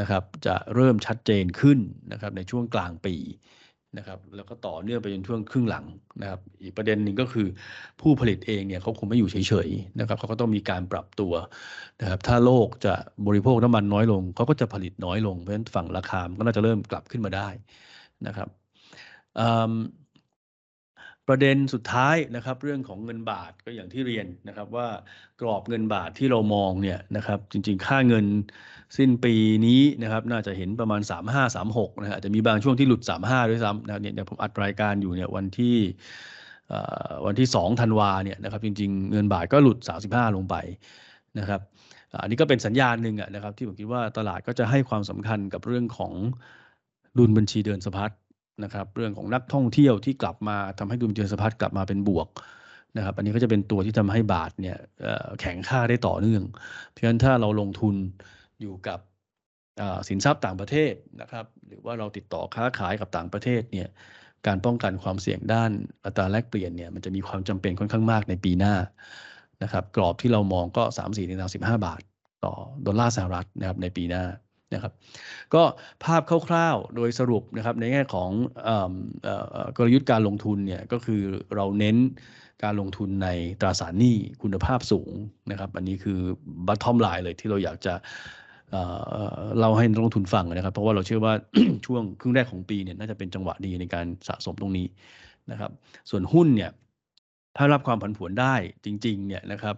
นะครับ จะเริ่มชัดเจนขึ้นนะครับในช่วงกลางปีนะครับ แล้วก็ต่อเนื่องไปจนช่วงครึ่งหลังนะครับ อีกประเด็นหนึ่งก็คือผู้ผลิตเองเนี่ยเขาคงไม่อยู่เฉยๆนะครับเขาก็ต้องมีการปรับตัวนะครับ ถ้าโลกจะบริโภคน้ำมันน้อยลงเขาก็จะผลิตน้อยลงเพราะฉะนั้นฝั่งราคาก็น่าจะเริ่มกลับขึ้นมาได้นะครับ ประเด็นสุดท้ายนะครับ เรื่องของเงินบาทก็อย่างที่เรียนนะครับ ว่ากรอบเงินบาทที่เรามองเนี่ยนะครับ จริงๆ ค่าเงินสิ้นปีนี้นะครับ น่าจะเห็นประมาณ 35 36นะฮะอาจจะมีบางช่วงที่หลุด 35 ด้วยซ้ำนะเนี่ยผมอัดรายการอยู่เนี่ยวันที่วันที่2ธันวาเนี่ยนะครับ จริง ๆ เงินบาทก็หลุด 35 ลงไปนะครับอันนี้ก็เป็นสัญญาณหนึ่งนะครับ ที่ผมคิดว่าตลาดก็จะให้ความสำคัญกับเรื่องของดุลบัญชีเดินสะพัด นะครับเรื่องของนักท่องเที่ยวที่กลับมาทำให้ดุลเจริญสะพัดกลับมาเป็นบวกนะครับอันนี้ก็จะเป็นตัวที่ทำให้บาทเนี่ยแข็งค่าได้ต่อเนื่อง เพราะฉะนั้นถ้าเราลงทุนอยู่กับสินทรัพย์ต่างประเทศนะครับ หรือว่าเราติดต่อค้าขายกับต่างประเทศเนี่ยการป้องกันความเสี่ยงด้านอัตราแลกเปลี่ยนเนี่ยมันจะมีความจำเป็นค่อนข้างมากในปีหน้านะครับกรอบที่เรามองก็ 3 4 1 15บาท ต่อดอลลาร์สหรัฐนะครับในปีหน้า นะครับ ก็ภาพคร่าวๆ โดยสรุปนะครับในแง่ของกลยุทธ์การลงทุนเนี่ยก็คือเราเน้นการลงทุนในตราสารหนี้คุณภาพสูงนะครับ อันนี้คือบัตทอมไลน์เลยที่เราอยากจะเราให้นักลงทุนฟังนะครับ เพราะว่าเราเชื่อว่าช่วงครึ่งแรกของปีเนี่ยน่าจะเป็นจังหวะดีในการสะสมตรงนี้นะครับ ส่วนหุ้นเนี่ยถ้ารับความผันผวนได้จริงๆเนี่ยนะครับ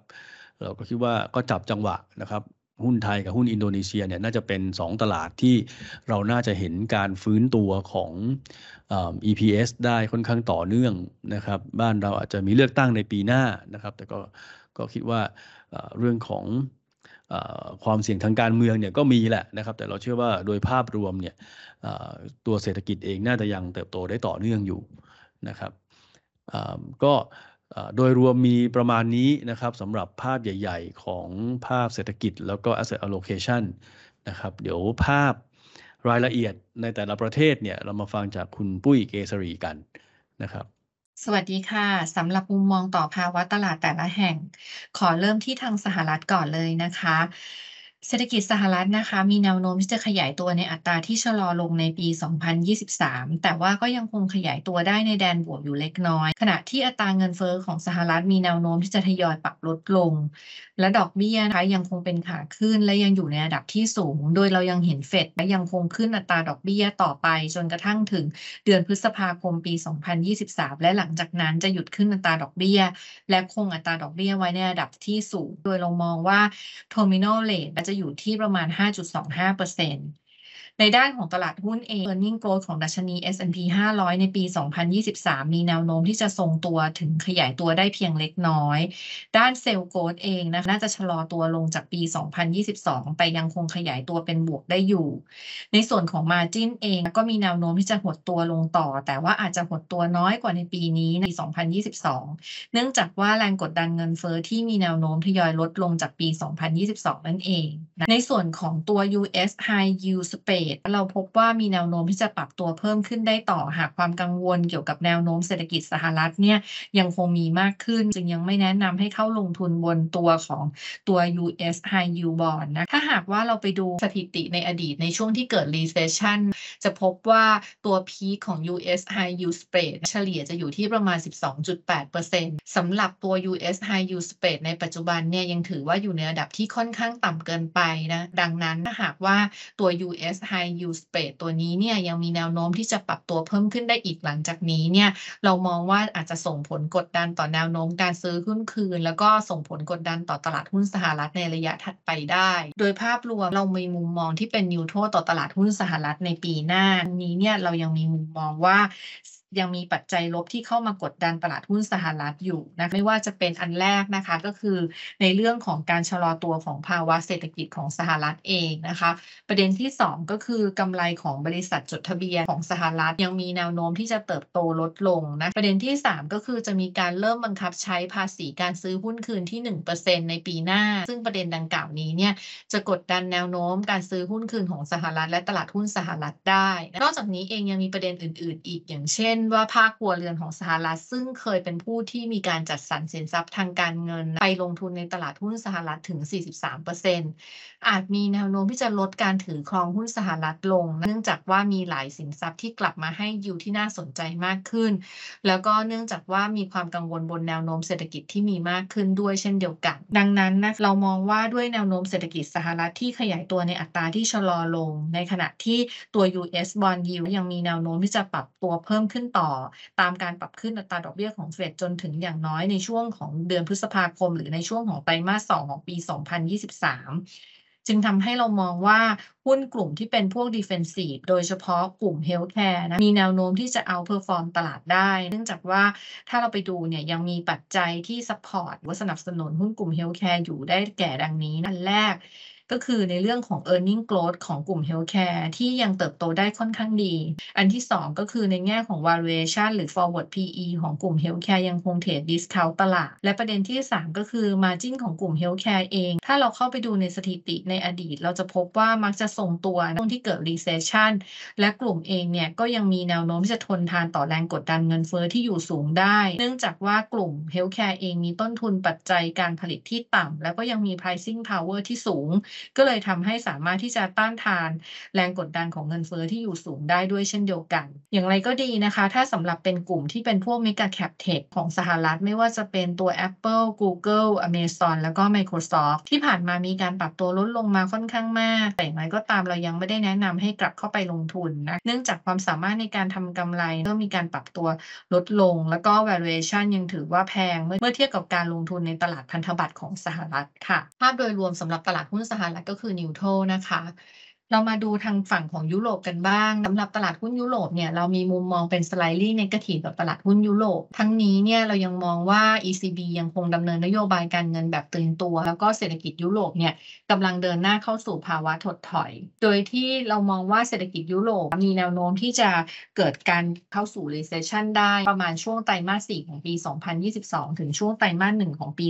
เราก็คิดว่าก็จับจังหวะนะครับ หุ้นไทยกับหุ้นอินโดนีเซียเนี่ยน่าจะเป็น 2 ตลาดที่เราน่าจะเห็นการฟื้นตัวของ EPS ได้ค่อนข้างต่อเนื่องนะครับ บ้านเราอาจจะมีเลือกตั้งในปีหน้านะครับ แต่ก็ก็คิดว่าเรื่องของความเสี่ยงทางการเมืองเนี่ยก็มีแหละนะครับ แต่เราเชื่อว่าโดยภาพรวมเนี่ยตัวเศรษฐกิจเองน่าจะยังเติบโตได้ต่อเนื่องอยู่นะครับก็ โดยรวมมีประมาณนี้นะครับสำหรับภาพใหญ่ ๆ ของภาพเศรษฐกิจแล้วก็ asset allocation นะครับเดี๋ยวภาพรายละเอียดในแต่ละประเทศเนี่ยเรามาฟังจากคุณปุ้ยเกษรีกันนะครับ สวัสดีค่ะสำหรับมุมมองต่อภาวะตลาดแต่ละแห่ง ขอเริ่มที่ทางสหรัฐก่อนเลยนะคะ เศรษฐกิจสหรัฐนะคะ มีแนวโน้มที่จะขยายตัวในอัตราที่ชะลอลงในปี 2023 แต่ว่าก็ยังคงขยายตัวได้ในแดนบวกอยู่เล็กน้อย ขณะที่อัตราเงินเฟอ้อของสหรัฐมีแนวโน้มที่จะทยอยปรับลดลง และดอกเบี้ยนะคะยังคงเป็นขาขึ้นและยังอยู่ในระดับที่สูง โดยเรายังเห็นเฟดและยังคงขึ้นอัตราดอกเบี้ยต่อไป จนกระทั่งถึงเดือนพฤษภาคมปี 2023 และหลังจากนั้นจะหยุดขึ้นอัตราดอกเบี้ย และคงอัตราดอกเบี้ยไว้ในระดับที่สูง โดยเรามองว่า terminal rate จะจะอยู่ที่ประมาณ 5.25เปอร์เซ็นต์ ในด้านของตลาดหุ้นเอง earning growth ของดัชนี S&P 500 ในปี 2023 มีแนวโน้มที่จะทรงตัวถึงขยายตัวได้เพียงเล็กน้อย ด้านเซลล์โกดเองนะน่าจะชะลอตัวลงจากปี 2022 แต่ยังคงขยายตัวเป็นบวกได้อยู่ ในส่วนของ Margin เองก็มีแนวโน้มที่จะหดตัวลงต่อ แต่ว่าอาจจะหดตัวน้อยกว่าในปีนี้ใน 2022 เนื่องจากว่าแรงกดดันเงินเฟอ้อที่มีแนวโน้มทยอยลดลงจากปี 2022 นั่นเอง ในส่วนของตัว US High Yield Spread ตเราพบว่ามีแนวโน้มที่จะปรับตัวเพิ่มขึ้นได้ต่อหากความกังวลเกี่ยวกับแนวโน้มเศรษฐกิจสหรัฐเนี่ยยังคงมีมากขึ้น จึงยังไม่แนะนำให้เข้าลงทุนบนตัวของตัว US High Yield Bond นะถ้าหากว่าเราไปดูสถิติในอดีตในช่วงที่เกิด recession จะพบว่าตัวพีคของ US High Yield Spread เฉลี่ยจะอยู่ที่ประมาณ 12.8%สำหรับตัว US High Yield Spread ในปัจจุบันเนี่ยยังถือว่าอยู่ในระดับที่ค่อนข้างต่ำเกินไปนะดังนั้นถ้าหากว่าตัว US High Yield Spread ตัวนี้เนี่ยยังมีแนวโน้มที่จะปรับตัวเพิ่มขึ้นได้อีกหลังจากนี้เนี่ยเรามองว่าอาจจะส่งผลกดดันต่อแนวโน้มการซื้อหุ้นคืน แล้วก็ส่งผลกดดันต่อตลาดหุ้นสหรัฐในระยะถัดไปได้ โดยภาพรวมเรามีมุมมองที่เป็นนิวโทรต่อตลาดหุ้นสหรัฐในปีหน้านี้เนี่ยเรายังมีมุมมองว่า ยังมีปัจจัยลบที่เข้ามากดดันตลาดหุ้นสหรัฐอยู่นะไม่ว่าจะเป็นอันแรกนะคะก็คือในเรื่องของการชะลอตัวของภาวะเศรษฐกิจของสหรัฐเองนะคะ ประเด็นที่ 2 ก็คือกำไรของบริษัทจดทะเบียนของสหรัฐยังมีแนวโน้มที่จะเติบโตลดลงนะประเด็นที่ 3 ก็คือจะมีการเริ่มบังคับใช้ภาษีการซื้อหุ้นคืนที่ 1%ในปีหน้า ซึ่งประเด็นดังกล่าวนี้เนี่ยจะกดดันแนวโน้มการซื้อหุ้นคืนของสหรัฐ และตลาดหุ้นสหรัฐได้ นอกจากนี้เองยังมีประเด็นอื่น ๆ อีกอย่างเช่นว่าภาคครัวเรือนของสหรัฐ ซึ่งเคยเป็นผู้ที่มีการจัดสรรสินทรัพย์ทางการเงิน ไปลงทุนในตลาดหุ้นสหรัฐถึง 43%อาจมีแนวโน้มที่จะลดการถือครองหุ้นสหรัฐลง เนื่องจากว่ามีหลายสินทรัพย์ที่กลับมาให้ยิวที่น่าสนใจมากขึ้น แล้วก็เนื่องจากว่ามีความกังวลบนแนวโน้มเศรษฐกิจที่มีมากขึ้นด้วยเช่นเดียวกัน ดังนั้นนะเรามองว่าด้วยแนวโน้มเศรษฐกิจสหรัฐที่ขยายตัวในอัตราที่ชะลอลง ในขณะที่ตัว US bond yield ยังมีแนวโน้มที่จะปรับตัวเพิ่มขึ้นต่อตามการปรับขึ้นอัตราดอกเบี้ยของเฟดจนถึงอย่างน้อยในช่วงของเดือนพฤษภาคม หรือในช่วงของไตรมาส2ของปี 2023 จึงทำให้เรามองว่าหุ้นกลุ่มที่เป็นพวก defensive โดยเฉพาะกลุ่ม healthcare นะมีแนวโน้มที่จะเอา perform ตลาดได้ เนื่องจากว่าถ้าเราไปดูเนี่ยยังมีปัจจัยที่ support หรือสนับสนุนหุ้นกลุ่ม healthcare อยู่ได้แก่ดังนี้อันแรก ก็คือในเรื่องของ e a r n i n g growth ของกลุ่ม healthcare ที่ยังเติบโตได้ค่อนข้างดี อันที่ 2 ก็คือในแง่ของ valuation หรือ forward PE ของกลุ่ม healthcare ยังคงเทรด discount ตลาด และประเด็นที่ 3 ก็คือ margin ของกลุ่ม healthcare เอง ถ้าเราเข้าไปดูในสถิติในอดีต เราจะพบว่ามักจะทรงตัวช่วงที่เกิด recession และกลุ่มเองเนี่ยก็ยังมีแนวโน้มที่จะทนทานต่อแรงกดดันเงินเฟ้อที่อยู่สูงได้ เนื่องจากว่ากลุ่ม healthcare เองมีต้นทุนปัจจัยการผลิตที่ต่ำแล้วก็ยังมี pricing power ที่สูงก็เลยทำให้สามารถที่จะต้านทานแรงกดดันของเงินเฟ้อที่อยู่สูงได้ด้วยเช่นเดียวกัน อย่างไรก็ดีนะคะ ถ้าสำหรับเป็นกลุ่มที่เป็นพวก Mega Cap Tech ของสหรัฐ ไม่ว่าจะเป็นตัว Apple Google Amazon แล้วก็ Microsoft ที่ผ่านมามีการปรับตัวลดลงมาค่อนข้างมาก แต่อย่างไรก็ตามเรายังไม่ได้แนะนำให้กลับเข้าไปลงทุนนะ เนื่องจากความสามารถในการทำกำไรเริ่มมีการปรับตัวลดลง แล้วก็ valuation ยังถือว่าแพงเมื่อเทียบกับการลงทุนในตลาดพันธบัตรของสหรัฐค่ะ ภาพโดยรวมสำหรับตลาดหุ้นสหและก็คือนิวโตนะคะ เรามาดูทางฝั่งของยุโรปกันบ้างสำหรับตลาดหุ้นยุโรปเนี่ยเรามีมุมมองเป็น slightly negative กับตลาดหุ้นยุโรป ทั้งนี้เนี่ยเรายังมองว่า ECB ยังคงดำเนินนโยบายการเงินแบบตึงตัว แล้วก็เศรษฐกิจยุโรปเนี่ยกำลังเดินหน้าเข้าสู่ภาวะถดถอย โดยที่เรามองว่าเศรษฐกิจยุโรปมีแนวโน้มที่จะเกิดการเข้าสู่ recession ได้ประมาณช่วงไตรมาส 4 ของปี 2022 ถึงช่วงไตรมาส 1 ของปี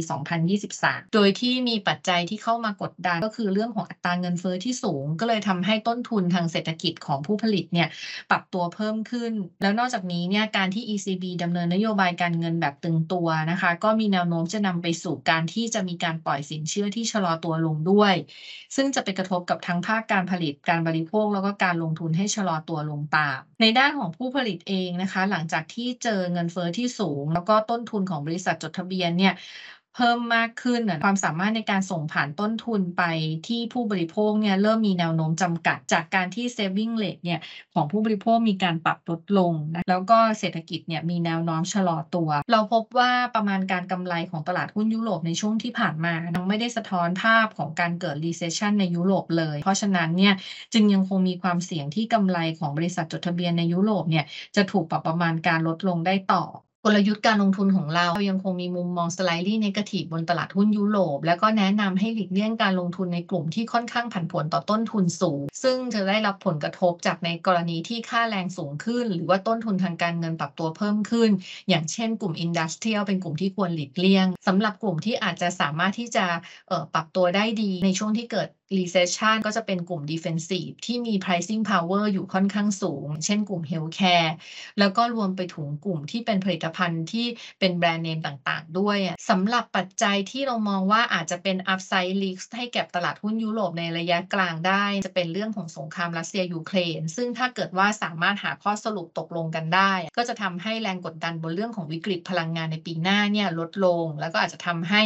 2023 โดยที่มีปัจจัยที่เข้ามากดดันก็คือเรื่องของอัตราเงินเฟ้อที่สูงก็เลยททำให้ต้นทุนทางเศรษฐกิจของผู้ผลิตเนี่ยปรับตัวเพิ่มขึ้น แล้วนอกจากนี้เนี่ยการที่ ECB ดำเนินนโยบายการเงินแบบตึงตัวนะคะ ก็มีแนวโน้มจะนำไปสู่การที่จะมีการปล่อยสินเชื่อที่ชะลอตัวลงด้วย ซึ่งจะไปกระทบกับทั้งภาคการผลิตการบริโภค แล้วก็การลงทุนให้ชะลอตัวลงตาม ในด้านของผู้ผลิตเองนะคะ หลังจากที่เจอเงินเฟ้อที่สูง แล้วก็ต้นทุนของบริษัทจดทะเบียนเนี่ย เพิ่มมากขึ้นความสามารถในการส่งผ่านต้นทุนไปที่ผู้บริโภคเนี่ยเริ่มมีแนวโน้มจำกัด จากการที่ saving rate เนี่ยของผู้บริโภคมีการปรับลดลงนะแล้วก็เศรษฐกิจเนี่ยมีแนวโน้มชะลอตัว เราพบว่าประมาณการกำไรของตลาดหุ้นยุโรปในช่วงที่ผ่านมายังไม่ได้สะท้อนภาพของการเกิด recession ในยุโรปเลย เพราะฉะนั้นเนี่ยจึงยังคงมีความเสี่ยงที่กำไรของบริษัทจดทะเบียนในยุโรปเนี่ยจะถูกปรับประมาณการลดลงได้ต่อ กลยุทธ์การลงทุนของเรายังคงมีมุมมอง slightly negative บนตลาดหุ้นยุโรป แล้วก็แนะนำให้หลีกเลี่ยงการลงทุนในกลุ่มที่ค่อนข้างผันผวนต่อต้นทุนสูง ซึ่งจะได้รับผลกระทบจากในกรณีที่ค่าแรงสูงขึ้น หรือว่าต้นทุนทางการเงินปรับตัวเพิ่มขึ้น อย่างเช่นกลุ่ม industrial เป็นกลุ่มที่ควรหลีกเลี่ยงสำหรับกลุ่มที่อาจจะสามารถที่จะปรับตัวได้ดีในช่วงที่เกิด recession ก็จะเป็นกลุ่ม defensive ที่มี pricing power อยู่ค่อนข้างสูง เช่นกลุ่ม healthcare แล้วก็รวมไปถึงกลุ่มที่เป็นผลิตภัณฑ์ที่เป็นแบรนด์เนมต่างๆ ด้วยสำหรับปัจจัยที่เรามองว่าอาจจะเป็น upside risk ให้แก่ตลาดหุ้นยุโรปในระยะกลางได้ จะเป็นเรื่องของสงครามรัสเซียยูเครน ซึ่งถ้าเกิดว่าสามารถหาข้อสรุปตกลงกันได้ ก็จะทำให้แรงกดดันบนเรื่องของวิกฤตพลังงานในปีหน้าเนี่ยลดลง แล้วก็อาจจะทำให้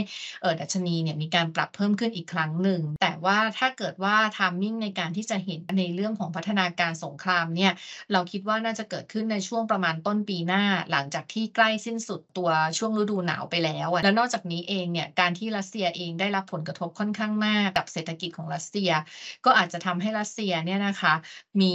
ดัชนีเนี่ยมีการปรับเพิ่มขึ้นอีกครั้งหนึ่ง แต่ว่าถ้าเกิดว่า timing ในการที่จะเห็นในเรื่องของพัฒนาการสงครามเนี่ยเราคิดว่าน่าจะเกิดขึ้นในช่วงประมาณต้นปีหน้า หลังจากที่ใกล้สิ้นสุดตัวช่วงฤดูหนาวไปแล้วอะแล้วนอกจากนี้เองเนี่ยการที่รัสเซียเองได้รับผลกระทบค่อนข้างมากกับเศรษฐกิจของรัสเซีย ก็อาจจะทำให้รัสเซียเนี่ยนะคะมี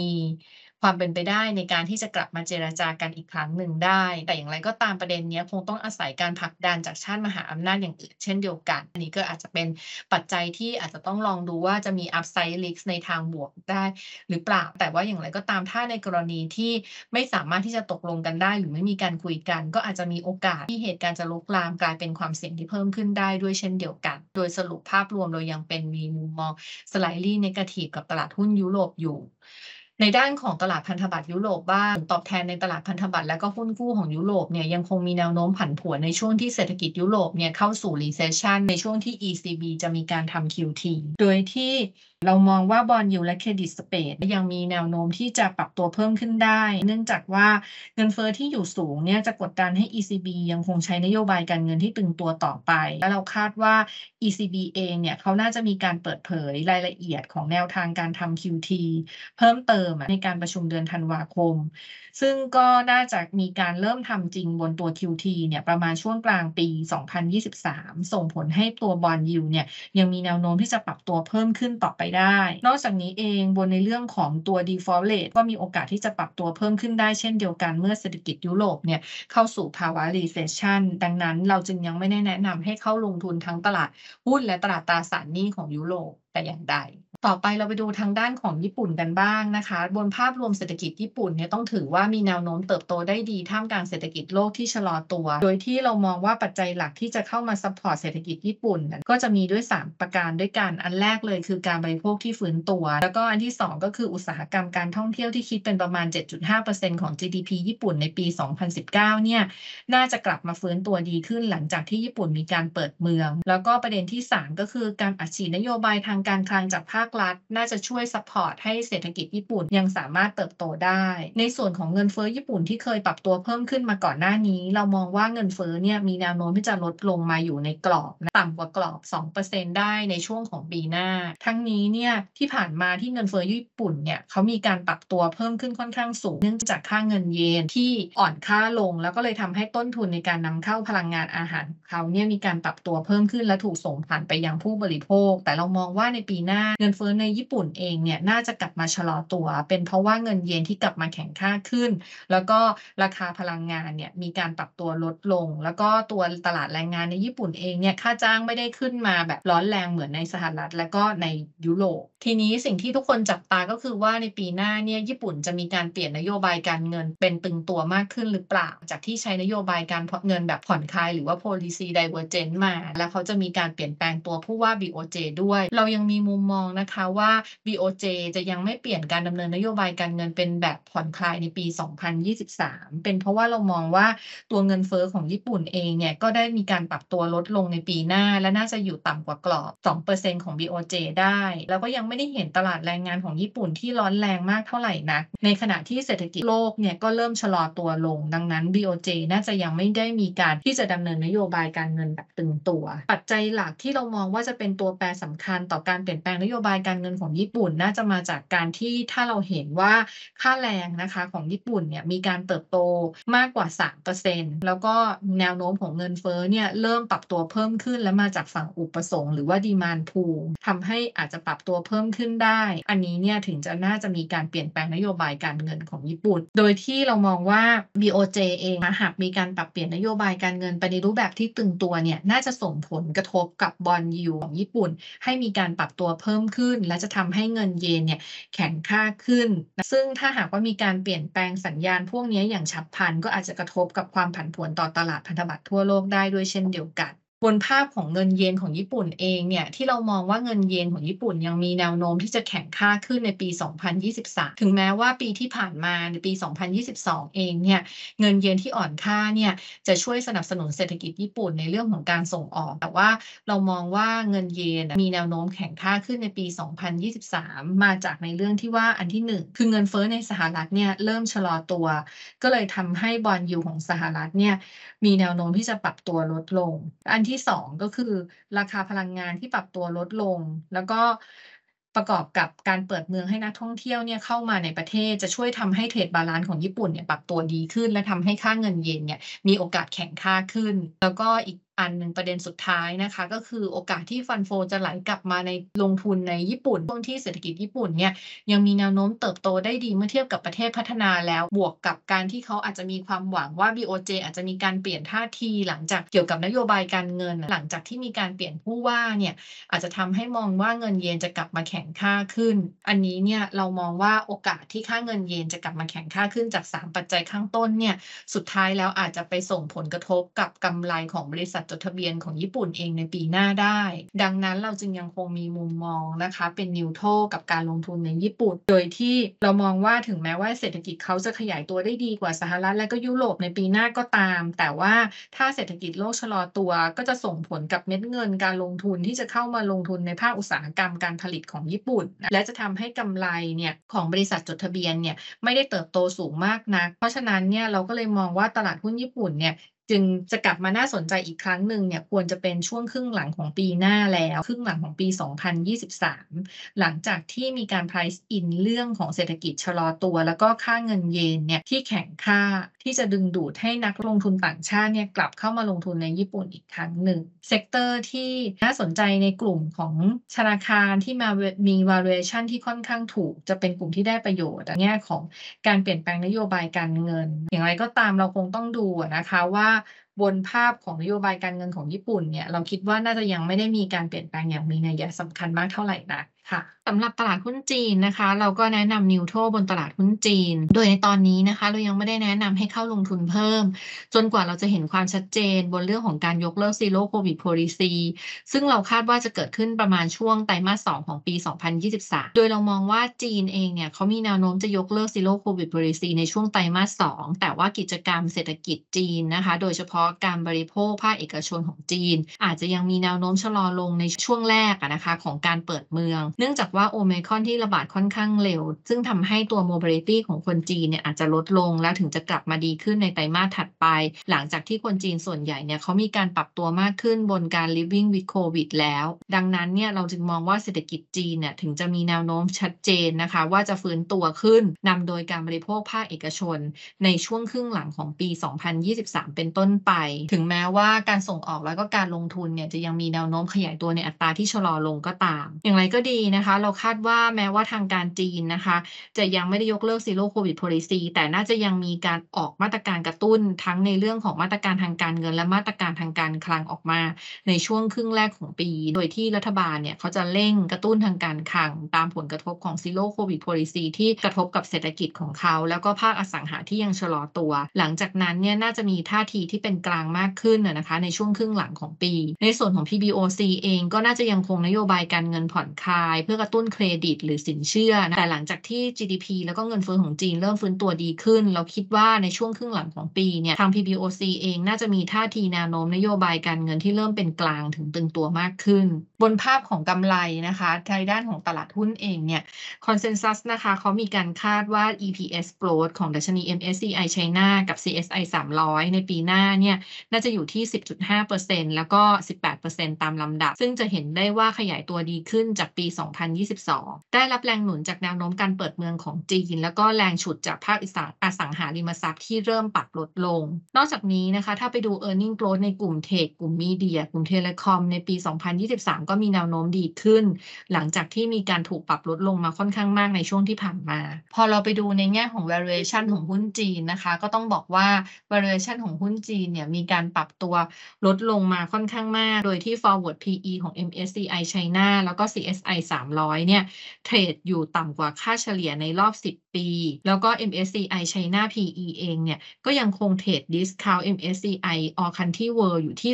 ความเป็นไปได้ในการที่จะกลับมาเจรจากันอีกครั้งหนึ่งได้ แต่อย่างไรก็ตามประเด็นนี้คงต้องอาศัยการผลักดันจากชาติมหาอำนาจอย่างอื่นเช่นเดียวกัน อันนี้ก็อาจจะเป็นปัจจัยที่อาจจะต้องลองดูว่าจะมี upside risk ในทางบวกได้หรือเปล่า แต่ว่าอย่างไรก็ตามถ้าในกรณีที่ไม่สามารถที่จะตกลงกันได้ หรือไม่มีการคุยกัน ก็อาจจะมีโอกาสที่เหตุการณ์จะลุกลามกลายเป็นความเสี่ยงที่เพิ่มขึ้นได้ด้วยเช่นเดียวกัน โดยสรุปภาพรวมเรายังเป็นมีมุมมอง slightly negative กับตลาดหุ้นยุโรปอยู่ ในด้านของตลาดพันธบัตรยุโรปบ้างตอบแทนในตลาดพันธบัตรและก็หุ้นกู้ของยุโรปเนี่ยยังคงมีแนวโน้มผันผวนในช่วงที่เศรษฐกิจยุโรปเนี่ยเข้าสู่ recession ในช่วงที่ ECB จะมีการทำ QT โดยที่เรามองว่าบอนด์ยิลด์และเครดิตสเปดยังมีแนวโน้มที่จะปรับตัวเพิ่มขึ้นได้ เนื่องจากว่าเงินเฟ้อที่อยู่สูงเนี่ยจะกดดันให้ ECB ยังคงใช้นโยบายการเงินที่ตึงตัวต่อไป และเราคาดว่า ECB เองเนี่ยเขาน่าจะมีการเปิดเผยรายละเอียดของแนวทางการทำ QT เพิ่มเติมในการประชุมเดือนธันวาคม ซึ่งก็น่าจะมีการเริ่มทำจริงบนตัว QT เนี่ยประมาณช่วงกลางปี 2023 ส่งผลให้ตัว bond yield เนี่ยยังมีแนวโน้มที่จะปรับตัวเพิ่มขึ้นต่อไปได้ นอกจากนี้เองบนในเรื่องของตัว default rate ก็มีโอกาสที่จะปรับตัวเพิ่มขึ้นได้เช่นเดียวกันเมื่อเศรษฐกิจยุโรปเนี่ยเข้าสู่ภาวะ recession ดังนั้นเราจึงยังไม่ได้แนะนำให้เข้าลงทุนทั้งตลาดหุ้นและตลาดตราสารหนี้ของยุโรป แต่อย่างใด ต่อไปเราไปดูทางด้านของญี่ปุ่นกันบ้างนะคะ บนภาพรวมเศรษฐกิจญี่ปุ่นเนี่ยต้องถือว่ามีแนวโน้มเติบโตได้ดีท่ามกลางเศรษฐกิจโลกที่ชะลอตัว โดยที่เรามองว่าปัจจัยหลักที่จะเข้ามา support เศรษฐกิจญี่ปุ่น ก็จะมีด้วย 3 ประการด้วยกัน อันแรกเลยคือการบริโภคที่ฟื้นตัว แล้วก็อันที่ 2 ก็คืออุตสาหกรรมการท่องเที่ยวที่คิดเป็นประมาณ 7.5%ของ GDP ญี่ปุ่นในปี 2019 เนี่ย น่าจะกลับมาฟื้นตัวดีขึ้นหลังจากที่ญี่ปุ่นมีการเปิดเมือง แล้วก็ประเด็นที่ 3 ก็คือการอัดฉีดนโยบายทางการคลังจากภาครัฐ น่าจะช่วย support ให้เศรษฐกิจญี่ปุ่นยังสามารถเติบโตได้ ในส่วนของเงินเฟ้อญี่ปุ่นที่เคยปรับตัวเพิ่มขึ้นมาก่อนหน้านี้ เรามองว่าเงินเฟ้อเนี่ยมีแนวโน้มที่จะลดลงมาอยู่ในกรอบต่ำกว่ากรอบ 2%ได้ในช่วงของปีหน้า ทั้งนี้เนี่ยที่ผ่านมาที่เงินเฟ้อญี่ปุ่นเนี่ยเขามีการปรับตัวเพิ่มขึ้นค่อนข้างสูง เนื่องจากค่าเงินเยนที่อ่อนค่าลง แล้วก็เลยทำให้ต้นทุนในการนำเข้าพลังงานอาหารเขาเนี่ยมีการปรับตัวเพิ่มขึ้นและถูกส่งผ่านไปยังผู้บริโภค แต่เรามองว่าในปีหน้าเงินเฟ้อในญี่ปุ่นเองเนี่ยน่าจะกลับมาชะลอตัว เป็นเพราะว่าเงินเยนที่กลับมาแข็งค่าขึ้น แล้วก็ราคาพลังงานเนี่ยมีการปรับตัวลดลง แล้วก็ตัวตลาดแรงงานในญี่ปุ่นเองเนี่ยค่าจ้างไม่ได้ขึ้นมาแบบร้อนแรงเหมือนในสหรัฐ และก็ในยุโรปทีนี้สิ่งที่ทุกคนจับตาก็คือว่าในปีหน้าเนี่ยญี่ปุ่นจะมีการเปลี่ยนนโยบายการเงินเป็นตึงตัวมากขึ้นหรือเปล่า จากที่ใช้นโยบายการเงินแบบผ่อนคลายหรือว่า policy divergent มา แล้วเขาจะมีการเปลี่ยนแปลงตัวผู้ว่า BOJ ด้วย เรายังมีมุมมองนะคะว่า BOJ จะยังไม่เปลี่ยนการดำเนินนโยบายการเงินเป็นแบบผ่อนคลายในปี 2023 เป็นเพราะว่าเรามองว่าตัวเงินเฟ้อของญี่ปุ่นเองเนี่ยก็ได้มีการปรับตัวลดลงในปีหน้า และน่าจะอยู่ต่ำกว่ากรอบ 2%ของ BOJ ได้ แล้วก็ยังไม่ได้เห็นตลาดแรงงานของญี่ปุ่นที่ร้อนแรงมากเท่าไหร่นัก ในขณะที่เศรษฐกิจโลกเนี่ยก็เริ่มชะลอตัวลง ดังนั้น BOJ น่าจะยังไม่ได้มีการที่จะดำเนินนโยบายการเงินแบบตึงตัว ปัจจัยหลักที่เรามองว่าจะเป็นตัวแปรสำคัญต่อการการเปลี่ยนแปลงนโยบายการเงินของญี่ปุ่น น่าจะมาจากการที่ถ้าเราเห็นว่าค่าแรงนะคะของญี่ปุ่นเนี่ยมีการเติบโตมากกว่า 3%แล้วก็แนวโน้มของเงินเฟ้อเนี่ยเริ่มปรับตัวเพิ่มขึ้น และมาจากฝั่งอุปสงค์หรือว่าดีมานพูทำให้อาจจะปรับตัวเพิ่มขึ้นได้ อันนี้เนี่ยถึงจะน่าจะมีการเปลี่ยนแปลงนโยบายการเงินของญี่ปุ่น โดยที่เรามองว่า BOJ เองหากมีการปรับเปลี่ยนนโยบายการเงินไปในรูปแบบที่ตึงตัวเนี่ยน่าจะส่งผลกระทบกับบอลยูของญี่ปุ่น ให้มีการปรับตัวเพิ่มขึ้น และจะทำให้เงินเยนเนี่ยแข็งค่าขึ้น ซึ่งถ้าหากว่ามีการเปลี่ยนแปลงสัญญาณพวกนี้อย่างฉับพลัน ก็อาจจะกระทบกับความผันผวนต่อตลาดพันธบัตรทั่วโลกได้ด้วยเช่นเดียวกัน บนภาพของเงินเยนของญี่ปุ่นเองเนี่ยที่เรามองว่าเงินเยนของญี่ปุ่นยังมีแนวโน้มที่จะแข็งค่าขึ้นในปี 2023 ถึงแม้ว่าปีที่ผ่านมาในปี 2022 เองเนี่ยเงินเยนที่อ่อนค่าเนี่ยจะช่วยสนับสนุนเศรษฐกิจญี่ปุ่นในเรื่องของการส่งออก แต่ว่าเรามองว่าเงินเยนมีแนวโน้มแข็งค่าขึ้นในปี 2023 มาจากในเรื่องที่ว่าอันที่ 1 คือเงินเฟ้อในสหรัฐเนี่ยเริ่มชะลอตัว ก็เลยทำให้บอลยูของสหรัฐเนี่ยมีแนวโน้มที่จะปรับตัวลดลง อันที่ที่สองก็คือ ราคาพลังงานที่ปรับตัวลดลง แล้วก็ประกอบกับการเปิดเมืองให้นักท่องเที่ยวเนี่ยเข้ามาในประเทศจะช่วยทำให้ trade balance ของญี่ปุ่นเนี่ยปรับตัวดีขึ้น และทำให้ค่าเงินเยนเนี่ยมีโอกาสแข็งค่าขึ้น แล้วก็อีกอันหนึ่งประเด็นสุดท้ายนะคะ ก็คือโอกาสที่ fund flow จะไหลกลับมาในลงทุนในญี่ปุ่นช่วงที่เศรษฐกิจญี่ปุ่นเนี่ยยังมีแนวโน้มเติบโตได้ดีเมื่อเทียบกับประเทศพัฒนาแล้วบวกกับการที่เขาอาจจะมีความหวังว่า BOJ อาจจะมีการเปลี่ยนท่าทีหลังจากเกี่ยวกับนโยบายการเงิน หลังจากที่มีการเปลี่ยนผู้ว่าเนี่ยอาจจะทำให้มองว่าเงินเยนจะกลับมาแข็งค่าขึ้น อันนี้เนี่ยเรามองว่าโอกาสที่ค่าเงินเยนจะกลับมาแข็งค่าขึ้นจาก 3 ปัจจัยข้างต้นเนี่ยสุดท้ายแล้วอาจจะไปส่งผลกระทบกับกำไรของบริษัทจดทะเบียนของญี่ปุ่นเองในปีหน้าได้ ดังนั้นเราจึงยังคงมีมุมมองนะคะเป็นนิวโตรกับการลงทุนในญี่ปุ่น โดยที่เรามองว่าถึงแม้ว่าเศรษฐกิจเขาจะขยายตัวได้ดีกว่าสหรัฐและก็ยุโรปในปีหน้าก็ตาม แต่ว่าถ้าเศรษฐกิจโลกชะลอตัว ก็จะส่งผลกับเม็ดเงินการลงทุนที่จะเข้ามาลงทุนในภาคอุตสาหกรรมการผลิตของญี่ปุ่น และจะทำให้กำไรเนี่ยของบริษัทจดทะเบียนเนี่ยไม่ได้เติบโตสูงมากนัก เพราะฉะนั้นเนี่ยเราก็เลยมองว่าตลาดหุ้นญี่ปุ่นเนี่ย จึงจะกลับมาน่าสนใจอีกครั้งหนึ่งเนี่ยควรจะเป็นช่วงครึ่งหลังของปีหน้าแล้ว ครึ่งหลังของปี 2023 หลังจากที่มีการ price in เรื่องของเศรษฐกิจชะลอตัว แล้วก็ค่าเงินเยนเนี่ยที่แข็งค่าที่จะดึงดูดให้นักลงทุนต่างชาติเนี่ยกลับเข้ามาลงทุนในญี่ปุ่นอีกครั้งหนึ่ง sector ที่น่าสนใจในกลุ่มของธนาคารที่มามี valuation ที่ค่อนข้างถูก จะเป็นกลุ่มที่ได้ประโยชน์ในแง่ของการเปลี่ยนแปลงนโยบายการเงิน อย่างไรก็ตามเราคงต้องดูนะคะว่า บนภาพของนโยบายการเงินของญี่ปุ่นเนี่ย เราคิดว่าน่าจะยังไม่ได้มีการเปลี่ยนแปลงอย่างมีนัยสำคัญมากเท่าไหร่นักค่ะสำหรับตลาดหุ้นจีนนะคะ เราก็แนะนำ neutral บนตลาดหุ้นจีน โดยในตอนนี้นะคะ เรายังไม่ได้แนะนำให้เข้าลงทุนเพิ่ม จนกว่าเราจะเห็นความชัดเจนบนเรื่องของการยกเลิก Zero COVID policy ซึ่งเราคาดว่าจะเกิดขึ้นประมาณช่วงไตรมาส 2 ของปี 2023 โดยเรามองว่าจีนเองเนี่ยเขามีแนวโน้มจะยกเลิก Zero COVID policy ในช่วงไตรมาส 2 แต่ว่ากิจกรรมเศรษฐกิจจีนนะคะ โดยเฉพาะการบริโภคภาคเอกชนของจีน อาจจะยังมีแนวโน้มชะลอลงในช่วงแรกนะคะของการเปิดเมืองเนื่องจากว่าโอไมครอนที่ระบาดค่อนข้างเร็ว ซึ่งทำให้ตัว mobility ของคนจีนเนี่ยอาจจะลดลงแล้วถึงจะกลับมาดีขึ้นในไตรมาสถัดไป หลังจากที่คนจีนส่วนใหญ่เนี่ยเขามีการปรับตัวมากขึ้นบนการ living with covid แล้ว ดังนั้นเนี่ยเราจึงมองว่าเศรษฐกิจจีนเนี่ยถึงจะมีแนวโน้มชัดเจนนะคะ ว่าจะฟื้นตัวขึ้นนำโดยการบริโภคภาคเอกชน ในช่วงครึ่งหลังของปี 2023 เป็นต้นไป ถึงแม้ว่าการส่งออกแล้วก็การลงทุนเนี่ยจะยังมีแนวโน้มขยายตัวในอัตราที่ชะลอลงก็ตาม อย่างไรก็ดีนะคะ เราคาดว่าแม้ว่าทางการจีนนะคะ จะยังไม่ได้ยกเลิกซีโร่โควิดโพลิซีแต่น่าจะยังมีการออกมาตรการกระตุ้นทั้งในเรื่องของมาตรการทางการเงิน และมาตรการทางการคลังออกมา ในช่วงครึ่งแรกของปี โดยที่รัฐบาลเนี่ยเขาจะเร่งกระตุ้นทางการคลัง ตามผลกระทบของ Zero COVID policy ที่กระทบกับเศรษฐกิจของเขา แล้วก็ภาคอสังหาที่ยังชะลอตัว หลังจากนั้นเนี่ยน่าจะมีท่าทีที่เป็นกลางมากขึ้นนะคะ ในช่วงครึ่งหลังของปี ในส่วนของ PBOC เองก็น่าจะยังคงนโยบายการเงินผ่อนคลายเพื่อกระตุ้นเครดิตหรือสินเชื่อนะแต่หลังจากที่ GDP แล้วก็เงินเฟ้อของจีนเริ่มฟื้นตัวดีขึ้น เราคิดว่าในช่วงครึ่งหลังของปีเนี่ยทาง PBOC เองน่าจะมีท่าทีแนวโน้มนโยบายการเงินที่เริ่มเป็นกลางถึงตึงตัวมากขึ้น บนภาพของกำไรนะคะในด้านของตลาดหุ้นเองเนี่ยคอนเซนแซสนะคะเขามีการคาดว่า EPS growth ของดัชนี MSCI China กับ CSI 300 ในปีหน้าเนี่ยน่าจะอยู่ที่ 10.5%แล้วก็ 18%ตามลำดับ ซึ่งจะเห็นได้ว่าขยายตัวดีขึ้นจากปี 2022 ได้รับแรงหนุนจากแนวโน้มการเปิดเมืองของจีน แล้วก็แรงฉุดจากภาคอิสระอสังหาริมทรัพย์ที่เริ่มปรับลดลง นอกจากนี้นะคะ ถ้าไปดู e a r n i n g growth ในกลุ่มเทคกลุ่มมีเดียกลุ่มเทเลคอมในปี 2023 ก็มีแนวโน้มดีขึ้น หลังจากที่มีการถูกปรับลดลงมาค่อนข้างมากในช่วงที่ผ่านมา พอเราไปดูในแง่ของ valuation ของหุ้นจีนนะคะ ก็ต้องบอกว่า valuation ของหุ้นจีนเนี่ยมีการปรับตัวลดลงมาค่อนข้างมาก โดยที่ forward PE ของ MSCI China แล้วก็ CSI 300 เนี่ยเทรดอยู่ต่ำกว่าค่าเฉลี่ยในรอบ 10 ปี แล้วก็ MSCI China PE เองเนี่ย ก็ยังคงเทรด discount MSCI All Country World อยู่ที่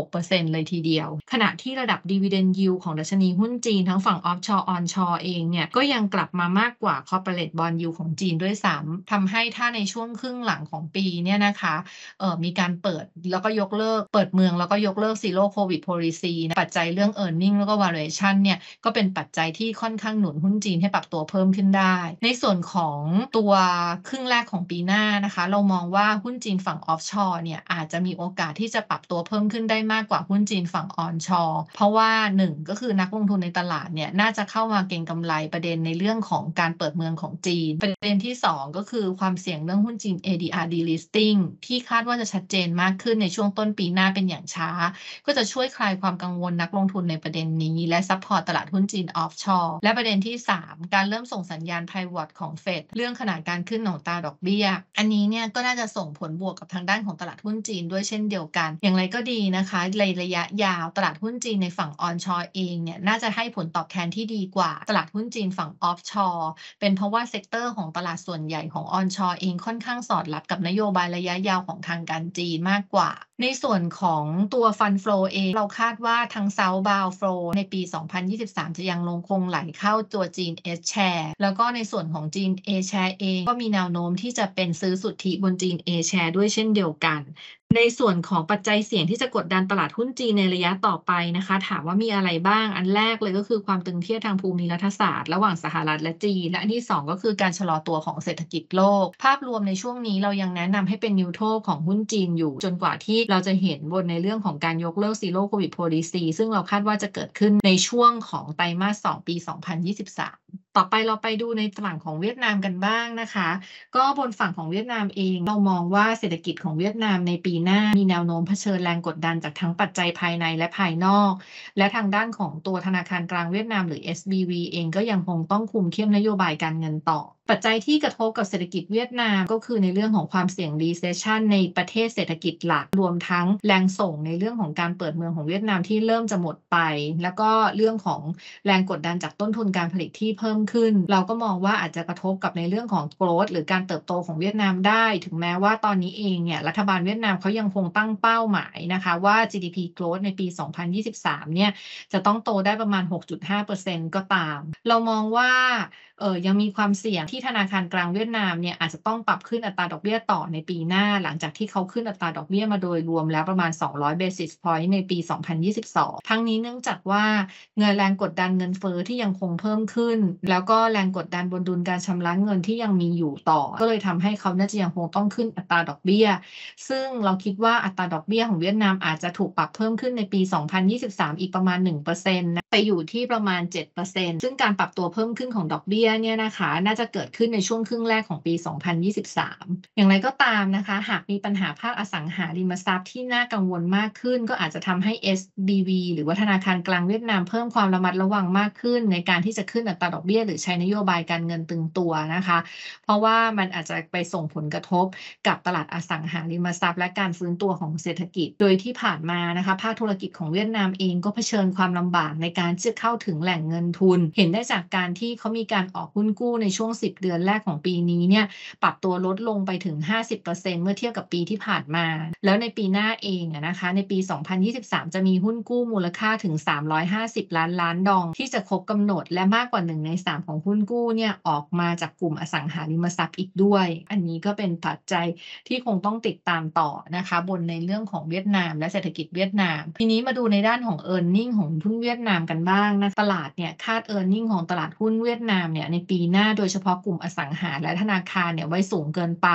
36%เลยทีเดียว ขณะที่ระดับ dividend yield ของดัชนีหุ้นจีนทั้งฝั่ง offshore onshore เองเนี่ย ก็ยังกลับมามากกว่า corporate bond yield ของจีนด้วยซ้ำทำให้ถ้าในช่วงครึ่งหลังของปีเนี่ยนะคะเออมีการเปิดแล้วก็ยกเลิกเปิดเมืองแล้วก็ยกเลิก zero covid policy ปัจจัยเรื่อง earning แล้วก็ valuation เนี่ยก็เป็นปัจจัยที่ค่อนข้างหนุนหุ้นจีนให้ปรับตัวเพิ่มขึ้นได้ ในส่วนของตัวครึ่งแรกของปีหน้านะคะ เรามองว่าหุ้นจีนฝั่ง offshore เนี่ยอาจจะมีโอกาสที่จะปรับตัวเพิ่มขึ้นได้มากกว่าหุ้นจีนฝั่ง onshore เพราะว่าหนึ่งก็คือนักลงทุนในตลาดเนี่ยน่าจะเข้ามาเก็งกำไรประเด็นในเรื่องของการเปิดเมืองของจีน ประเด็นที่ 2 ก็คือความเสี่ยงเรื่องหุ้นจีน ADR delisting ที่คาดว่าจะชัดเจนมากขึ้นในช่วงต้นปีหน้าเป็นอย่างช้า ก็จะช่วยคลายความกังวลนักลงทุนในประเด็นนี้ และ support ตลาดหุ้นจีน offshore และประเด็นที่ 3 การเริ่มส่งสัญญาณ pivot ของเฟดเรื่องขนาดการขึ้นของอัตราดอกเบี้ย อันนี้เนี่ยก็น่าจะส่งผลบวกกับทางด้านของตลาดหุ้นจีนด้วยเช่นเดียวกัน อย่างไรก็ดีนะคะในระยะยาวตลาดหุ้นจีนในฝั่ง onshore เองเนี่ยน่าจะให้ผลตอบแทนที่ดีกว่าตลาดหุ้นจีนฝั่ง offshoreเป็นเพราะว่า sector ของตลาดส่วนใหญ่ของ onshore เองค่อนข้างสอดรับกับนโยบายระยะยาวของทางการจีนมากกว่า ในส่วนของตัว fund flow เองเราคาดว่าทาง southbound flow ในปี 2023 จะยังลงคงไหลเข้าตัวจีน H share แล้วก็ในส่วนของจีน A share เองก็มีแนวโน้มที่จะเป็นซื้อสุทธิบนจีน A share ด้วยเช่นเดียวกัน ในส่วนของปัจจัยเสี่ยงที่จะกดดันตลาดหุ้นจีนในระยะต่อไปนะคะ ถามว่ามีอะไรบ้างอันแรกเลยก็คือความตึงเครียดทางภูมิรัฐศาสตร์ ระหว่างสหรัฐและจีน และอันที่ 2 ก็คือการชะลอตัวของเศรษฐกิจโลก ภาพรวมในช่วงนี้เรายังแนะนำให้เป็น neutral ของหุ้นจีนอยู่ จนกว่าที่เราจะเห็นบนในเรื่องของการยกเลิก zero covid policy ซึ่งเราคาดว่าจะเกิดขึ้นในช่วงของไตรมาส2ปี 2023ต่อไปเราไปดูในฝั่งของเวียดนามกันบ้างนะคะ ก็บนฝั่งของเวียดนามเองเรามองว่าเศรษฐกิจของเวียดนามในปีหน้า มีแนวโน้มเผชิญแรงกดดันจากทั้งปัจจัยภายในและภายนอก และทางด้านของตัวธนาคารกลางเวียดนามหรือ SBV เองก็ยังคงต้องคุมเข้มนโยบายการเงินต่อ ปัจจัยที่กระทบกับเศรษฐกิจเวียดนามก็คือในเรื่องของความเสี่ยง recession ในประเทศเศรษฐกิจหลักรวมทั้งแรงส่งในเรื่องของการเปิดเมืองของเวียดนามที่เริ่มจะหมดไป แล้วก็เรื่องของแรงกดดันจากต้นทุนการผลิตที่เพิ่มขึ้น เราก็มองว่าอาจจะกระทบกับในเรื่องของ growth หรือการเติบโตของเวียดนามได้ ถึงแม้ว่าตอนนี้เองเนี่ยรัฐบาลเวียดนามเขายังคงตั้งเป้าหมายนะคะว่า GDP growth ในปี 2023 เนี่ยจะต้องโตได้ประมาณ 6.5%ก็ตาม เรามองว่า เออยังมีความเสี่ยงที่ธนาคารกลางเวียดนามเนี่ยอาจจะต้องปรับขึ้นอัตราดอกเบี้ยต่อในปีหน้า หลังจากที่เขาขึ้นอัตราดอกเบี้ยมาโดยรวมแล้วประมาณ 200 basis point ในปี 2022 ทั้งนี้เนื่องจากว่าเงินแรงกดดันเงินเฟอ้อที่ยังคงเพิ่มขึ้น แล้วก็แรงกดดันบนดุลการชำระเงินที่ยังมีอยู่ต่อ ก็เลยทำให้เขาน่าจะยังคงต้องขึ้นอัตราดอกเบี้ย ซึ่งเราคิดว่าอัตราดอกเบี้ยของเวียดนามอาจจะถูกปรับเพิ่มขึ้นในปี 2023 อีกประมาณ1%นะไปอยู่ที่ประมาณ 7%ซึ่งการปรับตัวเพิ่มขึ้นของดอกเบี้ยเนี่ยนะคะ น่าจะเกิดขึ้นในช่วงครึ่งแรกของปี 2023 อย่างไรก็ตามนะคะ หากมีปัญหาภาคอสังหาริมทรัพย์ที่น่ากังวลมากขึ้น ก็อาจจะทำให้ SBV หรือว่าธนาคารกลางเวียดนามเพิ่มความระมัดระวังมากขึ้น ในการที่จะขึ้นอัตราดอกเบี้ยหรือใช้นโยบายการเงินตึงตัวนะคะ เพราะว่ามันอาจจะไปส่งผลกระทบกับตลาดอสังหาริมทรัพย์ และการฟื้นตัวของเศรษฐกิจ โดยที่ผ่านมานะคะ ภาคธุรกิจของเวียดนามเองก็เผชิญความลำบากในการจะเข้าถึงแหล่งเงินทุน เห็นได้จากการที่เขามีการออกหุ้นกู้ในช่วง 10 เดือนแรกของปีนี้เนี่ยปรับตัวลดลงไปถึง 50%เมื่อเทียบกับปีที่ผ่านมา แล้วในปีหน้าเองนะคะ ในปี 2023 จะมีหุ้นกู้มูลค่าถึง 350 ล้านล้านดอง ที่จะครบกำหนดและมากกว่า 1 ใน 3 ของหุ้นกู้เนี่ยออกมาจากกลุ่มอสังหาริมทรัพย์อีกด้วย อันนี้ก็เป็นปัจจัยที่คงต้องติดตามต่อนะคะ บนในเรื่องของเวียดนาม และเศรษฐกิจเวียดนาม ทีนี้มาดูในด้านของ e a r n i n g ของหุ้นเวียดนามกันบ้างนะตลาดเนี่ยคาด e a r n i n g ของตลาดหุ้นเวียดนามเนี่ยในปีหน้าโดยเฉพาะกลุ่มอสังหาและธนาคารเนี่ยไว้สูงเกินไป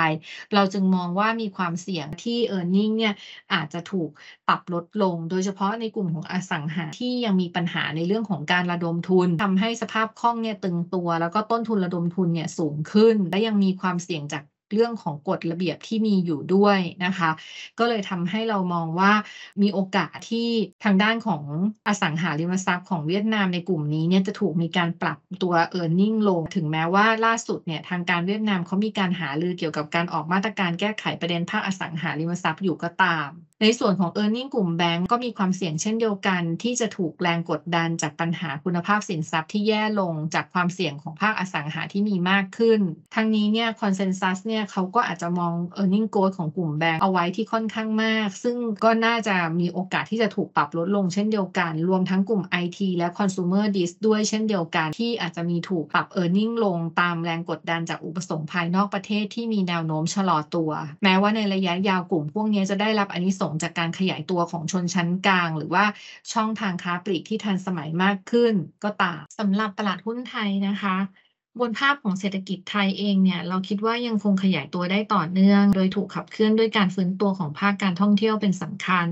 เราจึงมองว่ามีความเสี่ยงที่ e a r n i n g เนี่ยอาจจะถูกปรับลดลง โดยเฉพาะในกลุ่มของอสังหาที่ยังมีปัญหาในเรื่องของการระดมทุนทำให้สภาพคล่องเนี่ยตึงตัว แล้วก็ต้นทุนระดมทุนเนี่ยสูงขึ้น และยังมีความเสี่ยงจาก เรื่องของกฎระเบียบที่มีอยู่ด้วยนะคะ ก็เลยทำให้เรามองว่ามีโอกาสที่ทางด้านของอสังหาริมทรัพย์ของเวียดนามในกลุ่มนี้เนี่ยจะถูกมีการปรับตัว e a r n i n g ลง ถึงแม้ว่าล่าสุดเนี่ยทางการเวียดนามเขามีการหารือเกี่ยวกับการออกมาตรการแก้ไขประเด็นภาคอสังหาริมทรัพย์อยู่ก็ตามในส่วนของ e a r n i n g กลุ่มแบงก์ก็มีความเสี่ยงเช่นเดียวกัน ที่จะถูกแรงกดดันจากปัญหาคุณภาพสินทรัพย์ที่แย่ลงจากความเสี่ยงของภาคอสังหาที่มีมากขึ้น ทั้งนี้เนี่ยคอนเซนแซสเนี่ยเขาก็อาจจะมอง e a r n i n g growth ของกลุ่มแบงก์เอาไว้ที่ค่อนข้างมาก ซึ่งก็น่าจะมีโอกาสที่จะถูกปรับลดลงเช่นเดียวกัน รวมทั้งกลุ่ม IT และ consumer dis ด้วยเช่นเดียวกันที่อาจจะมีถูกปรับ e a r n i n g ลงตามแรงกดดันจากอุปสงค์ภายนอกประเทศที่มีแนวโน้มชะลอตัว แม้ว่าในระยะยาวกลุ่มพวกนี้จะได้รับอนนิสงจากการขยายตัวของชนชั้นกลาง หรือว่าช่องทางค้าปลีกที่ทันสมัยมากขึ้นก็ตามสำหรับตลาดหุ้นไทยนะคะบนภาพของเศรษฐกิจไทยเองเนี่ยเราคิดว่ายังคงขยายตัวได้ต่อเนื่อง โดยถูกขับเคลื่อนด้วยการฟื้นตัวของภาคการท่องเที่ยวเป็นสำคัญ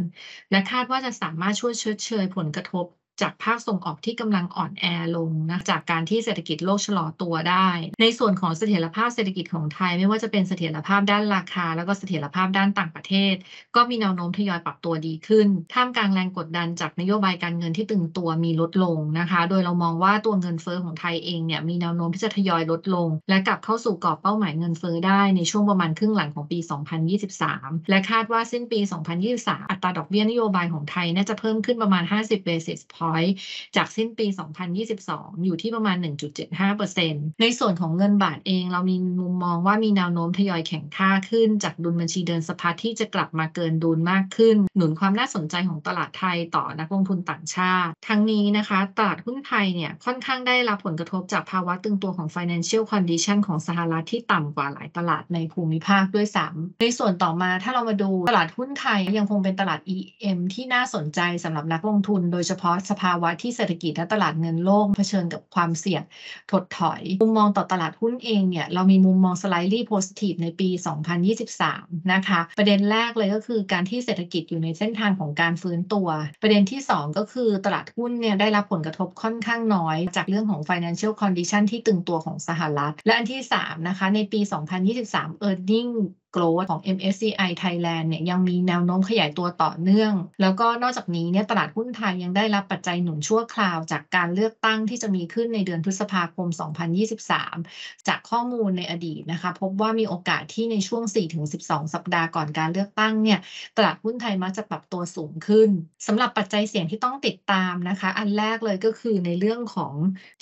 และคาดว่าจะสามารถช่วยเชดเชยผลกระทบ จากภาคส่งออกที่กำลังอ่อนแอลงนะจากการที่เศรษฐกิจโลกชะลอตัวได้ ในส่วนของเสถียรภาพเศรษฐกิจของไทย ไม่ว่าจะเป็นเสถียรภาพด้านราคา แล้วก็เสถียรภาพด้านต่างประเทศ ก็มีแนวโน้มทยอยปรับตัวดีขึ้น ท่ามกลางแรงกดดันจากนโยบายการเงินที่ตึงตัวมีลดลงนะคะ โดยเรามองว่าตัวเงินเฟ้อของไทยเองเนี่ยมีแนวโน้มที่จะทยอยลดลง และกลับเข้าสู่กรอบเป้าหมายเงินเฟ้อได้ในช่วงประมาณครึ่งหลังของปี 2023 และคาดว่าสิ้นปี 2023 อัตราดอกเบี้ยนโยบายของไทยน่าจะเพิ่มขึ้นประมาณ 50 basis point จากสิ้นปี 2022 อยู่ที่ประมาณ 1.75%ในส่วนของเงินบาทเองเรามีมุมมองว่ามีแนวโน้มทยอยแข็งค่าขึ้น จากดุลบัญชีเดินสะพัดที่จะกลับมาเกินดุลมากขึ้น หนุนความน่าสนใจของตลาดไทยต่อนักลงทุนต่างชาติ ทั้งนี้นะคะตลาดหุ้นไทยเนี่ยค่อนข้างได้รับผลกระทบจากภาวะตึงตัวของ financial condition ของสหรัฐที่ต่ำกว่าหลายตลาดในภูมิภาคด้วยซ้ำในส่วนต่อมาถ้าเรามาดูตลาดหุ้นไทยยังคงเป็นตลาด EM ที่น่าสนใจสำหรับนักลงทุน โดยเฉพาะสภาวะที่เศรษฐกิจและตลาดเงินโลกเผชิญกับความเสี่ยงถดถอย มุมมองต่อตลาดหุ้นเองเนี่ย เรามีมุมมอง slightly positive ในปี 2023 นะคะ ประเด็นแรกเลยก็คือการที่เศรษฐกิจอยู่ในเส้นทางของการฟื้นตัว ประเด็นที่ 2 ก็คือตลาดหุ้นเนี่ยได้รับผลกระทบค่อนข้างน้อย จากเรื่องของ financial condition ที่ตึงตัวของสหรัฐ และอันที่ 3 นะคะ ในปี 2023 earning growth ของ MSCI Thailand เนี่ยยังมีแนวโน้มขยายตัวต่อเนื่อง แล้วก็นอกจากนี้เนี่ยตลาดหุ้นไทยยังได้รับปัจจัยหนุนชั่วคราว จากการเลือกตั้งที่จะมีขึ้นในเดือนพฤษภาคม 2023 จากข้อมูลในอดีตนะคะ พบว่ามีโอกาสที่ในช่วง 4-12 สัปดาห์ก่อนการเลือกตั้งเนี่ยตลาดหุ้นไทยมักจะปรับตัวสูงขึ้นสำหรับปัจจัยเสี่ยงที่ต้องติดตามนะคะ อันแรกเลยก็คือในเรื่องของ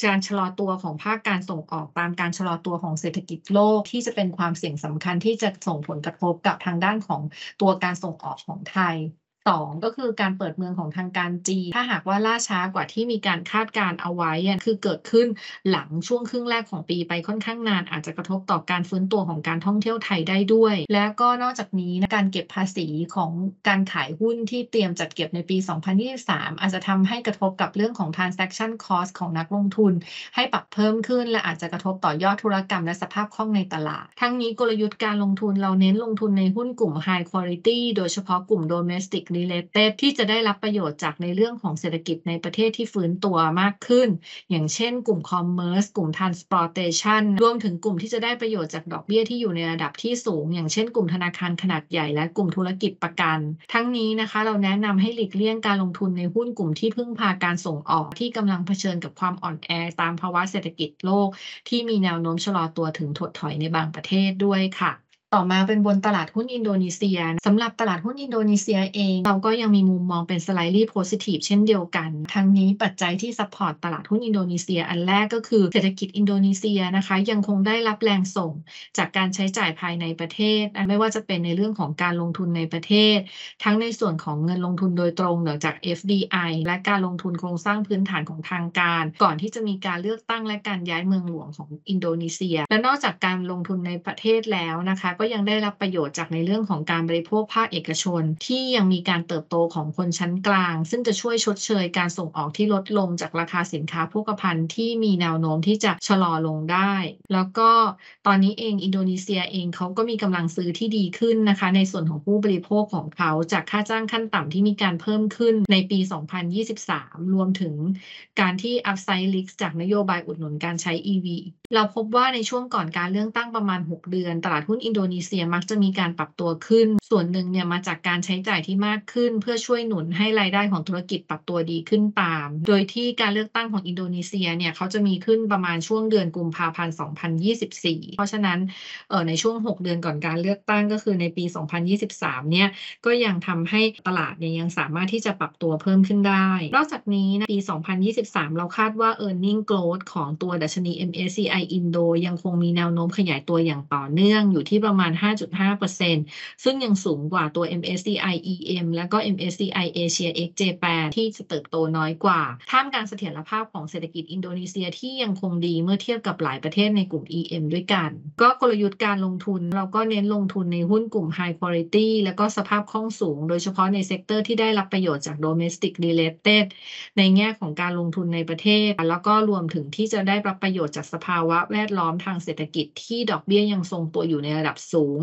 การชะลอตัวของภาคการส่งออกตามการชะลอตัวของเศรษฐกิจโลกที่จะเป็นความเสี่ยงสำคัญที่จะส่งผลกระทบกับทางด้านของตัวการส่งออกของไทย สองก็คือการเปิดเมืองของทางการจีน ถ้าหากว่าล่าช้ากว่าที่มีการคาดการเอาไว้ คือเกิดขึ้นหลังช่วงครึ่งแรกของปีไปค่อนข้างนาน อาจจะกระทบต่อการฟื้นตัวของการท่องเที่ยวไทยได้ด้วย และก็นอกจากนี้การเก็บภาษีของการขายหุ้นที่เตรียมจัดเก็บในปี 2023 อาจจะทำให้กระทบกับเรื่องของ transaction cost ของนักลงทุน ให้ปรับเพิ่มขึ้น และอาจจะกระทบต่อยอดธุรกรรมและสภาพคล่องในตลาด ทั้งนี้กลยุทธ์การลงทุนเราเน้นลงทุนในหุ้นกลุ่ม high quality โดยเฉพาะกลุ่ม domestic related ที่จะได้รับประโยชน์จากในเรื่องของเศรษฐกิจในประเทศที่ฟื้นตัวมากขึ้น อย่างเช่น กลุ่มคอมเมอร์สกลุ่ม transportation รวมถึงกลุ่มที่จะได้ประโยชน์จากดอกเบี้ยที่อยู่ในระดับที่สูง อย่างเช่น กลุ่มธนาคารขนาดใหญ่และกลุ่มธุรกิจประกัน ทั้งนี้นะคะ เราแนะนำให้หลีกเลี่ยงการลงทุนในหุ้นกลุ่มที่พึ่งพาการส่งออกที่กำลังเผชิญกับความอ่อนแอตามภาวะเศรษฐกิจโลก ที่มีแนวโน้มชะลอตัวถึงถดถอยในบางประเทศด้วยค่ะ ต่อมาเป็นบนตลาดหุ้นอินโดนีเซียสำหรับตลาดหุ้นอินโดนีเซียเอง เราก็ยังมีมุมมองเป็น slightly positive เช่นเดียวกัน ทั้งนี้ปัจจัยที่ support ตลาดหุ้นอินโดนีเซีย อันแรกก็คือเศรษฐกิจอินโดนีเซียนะคะยังคงได้รับแรงส่งจากการใช้จ่ายภายในประเทศ ไม่ว่าจะเป็นในเรื่องของการลงทุนในประเทศ ทั้งในส่วนของเงินลงทุนโดยตรงเนื่องจาก FDI และการลงทุนโครงสร้างพื้นฐานของทางการ ก่อนที่จะมีการเลือกตั้งและการย้ายเมืองหลวงของอินโดนีเซีย และนอกจากการลงทุนในประเทศแล้วนะคะก็ยังได้รับประโยชน์จากในเรื่องของการบริโภคภาคเอกชน ที่ยังมีการเติบโตของคนชั้นกลาง ซึ่งจะช่วยชดเชยการส่งออกที่ลดลงจากราคาสินค้าโภคภัณฑ์ที่มีแนวโน้มที่จะชะลอลงได้ แล้วก็ตอนนี้เองอินโดนีเซียเองเขาก็มีกำลังซื้อที่ดีขึ้นนะคะ ในส่วนของผู้บริโภคของเขาจากค่าจ้างขั้นต่ำที่มีการเพิ่มขึ้นในปี 2023 รวมถึงการที่ upside risk จากนโยบายอุดหนุนการใช้ EV เราพบว่าในช่วงก่อนการเลือกตั้งประมาณ 6 เดือน ตลาดหุ้นอินโดนีเซียมักจะมีการปรับตัวขึ้น ส่วนหนึ่งเนี่ยมาจากการใช้จ่ายที่มากขึ้น เพื่อช่วยหนุนให้รายได้ของธุรกิจปรับตัวดีขึ้นตาม โดยที่การเลือกตั้งของอินโดนีเซียเนี่ยเขาจะมีขึ้นประมาณช่วงเดือนกุมภาพันธ์ 2024 เพราะฉะนั้นเออในช่วง 6 เดือนก่อนการเลือกตั้งก็คือในปี 2023 เนี่ยก็ยังทำให้ตลาดเนี่ยยังสามารถที่จะปรับตัวเพิ่มขึ้นได้ นอกจากนี้ในปี 2023 เราคาดว่า e a r n i n g growth ของตัวดัชนี MSCI อินโดยังคงมีแนวโน้มขยายตัวอย่างต่อเนื่องอยู่ที่ประมาณ 5.5%ซึ่งยังสูงกว่าตัว MSCI EM แล้วก็ MSCI Asia X Japan ที่จะเติบโตน้อยกว่า ท่ามกลางเสถียรภาพของเศรษฐกิจอินโดนีเซียที่ยังคงดีเมื่อเทียบกับหลายประเทศในกลุ่ม EM ด้วยกัน ก็กลยุทธ์การลงทุนเราก็เน้นลงทุนในหุ้นกลุ่ม High Quality แล้วก็สภาพคล่องสูง โดยเฉพาะใน sector ที่ได้รับประโยชน์จาก Domestic Related ในแง่ของการลงทุนในประเทศ แล้วก็รวมถึงที่จะได้รับประโยชน์จากสภาวะาวะแวดล้อมทางเศรษฐกิจที่ดอกเบี้ยยังทรงตัวอยู่ในระดับสูง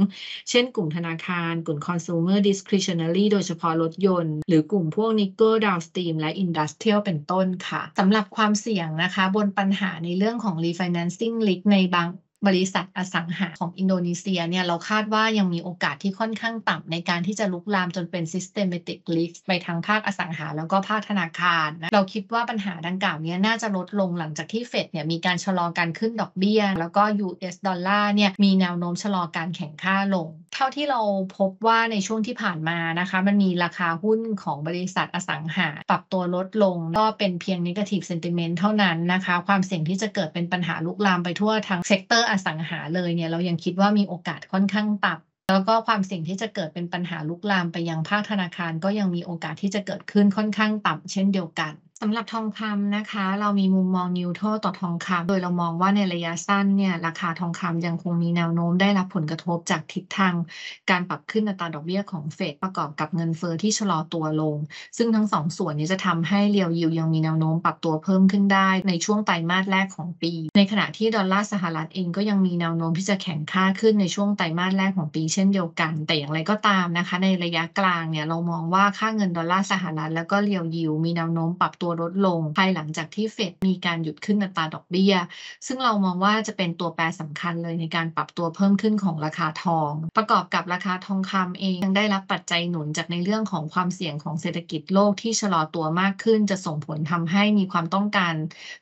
เช่นกลุ่มธนาคาร กลุ่ม consumer discretionary โดยเฉพาะรถยนต์ หรือกลุ่มพวก nickel downstream และ industrial เป็นต้นค่ะสำหรับความเสี่ยงนะคะ บนปัญหาในเรื่องของ refinancing risk ในบาง บริษัทอสังหาของอินโดนีเซียเนี่ยเราคาดว่ายังมีโอกาสที่ค่อนข้างต่ำในการที่จะลุกลามจนเป็น systematic risk ไปทางภาคอสังหาแล้วก็ภาคธนาคารนะเราคิดว่าปัญหาดังกล่าวนี้น่าจะลดลงหลังจากที่เฟดเนี่ยมีการชะลอการขึ้นดอกเบี้ย แล้วก็ US ดอลลาร์เนี่ยมีแนวโน้มชะลอการแข็งค่าลง เท่าที่เราพบว่าในช่วงที่ผ่านมานะคะ มันมีราคาหุ้นของบริษัทอสังหา ปรับตัวลดลงก็เป็นเพียง negative sentiment เท่านั้นนะคะ ความเสี่ยงที่จะเกิดเป็นปัญหาลุกลามไปทั่วทั้ง sector อสังหาเลยเนี่ยเรายังคิดว่ามีโอกาสค่อนข้างต่ำแล้วก็ความเสี่ยงที่จะเกิดเป็นปัญหาลุกลามไปยังภาคธนาคาร ก็ยังมีโอกาสที่จะเกิดขึ้นค่อนข้างต่ำเช่นเดียวกัน สำหรับทองคำนะคะ เรามีมุมมองนิวโตรต่อทองคำโดยเรามองว่าในระยะสั้นเนี่ยราคาทองคำยังคงมีแนวโน้มได้รับผลกระทบจากทิศทางการปรับขึ้นอัตราดอกเบี้ยของเฟดประกอบกับเงินเฟอ้อที่ชะลอตัวลง ซึ่งทั้งสองส่วนนี้จะทำให้เรียวยิวยังมีแนวโน้มปรับตัวเพิ่มขึ้นได้ในช่วงไตรมาสแรกของปี ในขณะที่ดอลลาร์สหรัฐเองก็ยังมีแนวโน้มที่จะแข็งค่าขึ้นในช่วงไตรมาสแรกของปีเช่นเดียวกัน แต่อย่างไรก็ตามนะคะ ในระยะกลางเนี่ยเรามองว่าค่าเงินดอลลาร์สหรัฐแล้วก็เรียวยิวมีแนวโน้มปรับตัวลดลง ภายหลังจากที่เฟดมีการหยุดขึ้นอัตราดอกเบี้ย ซึ่งเรามองว่าจะเป็นตัวแปรสำคัญเลยในการปรับตัวเพิ่มขึ้นของราคาทอง ประกอบกับราคาทองคำเองยังได้รับปัจจัยหนุนจากในเรื่องของความเสี่ยงของเศรษฐกิจโลกที่ชะลอตัวมากขึ้น จะส่งผลทำให้มีความต้องการ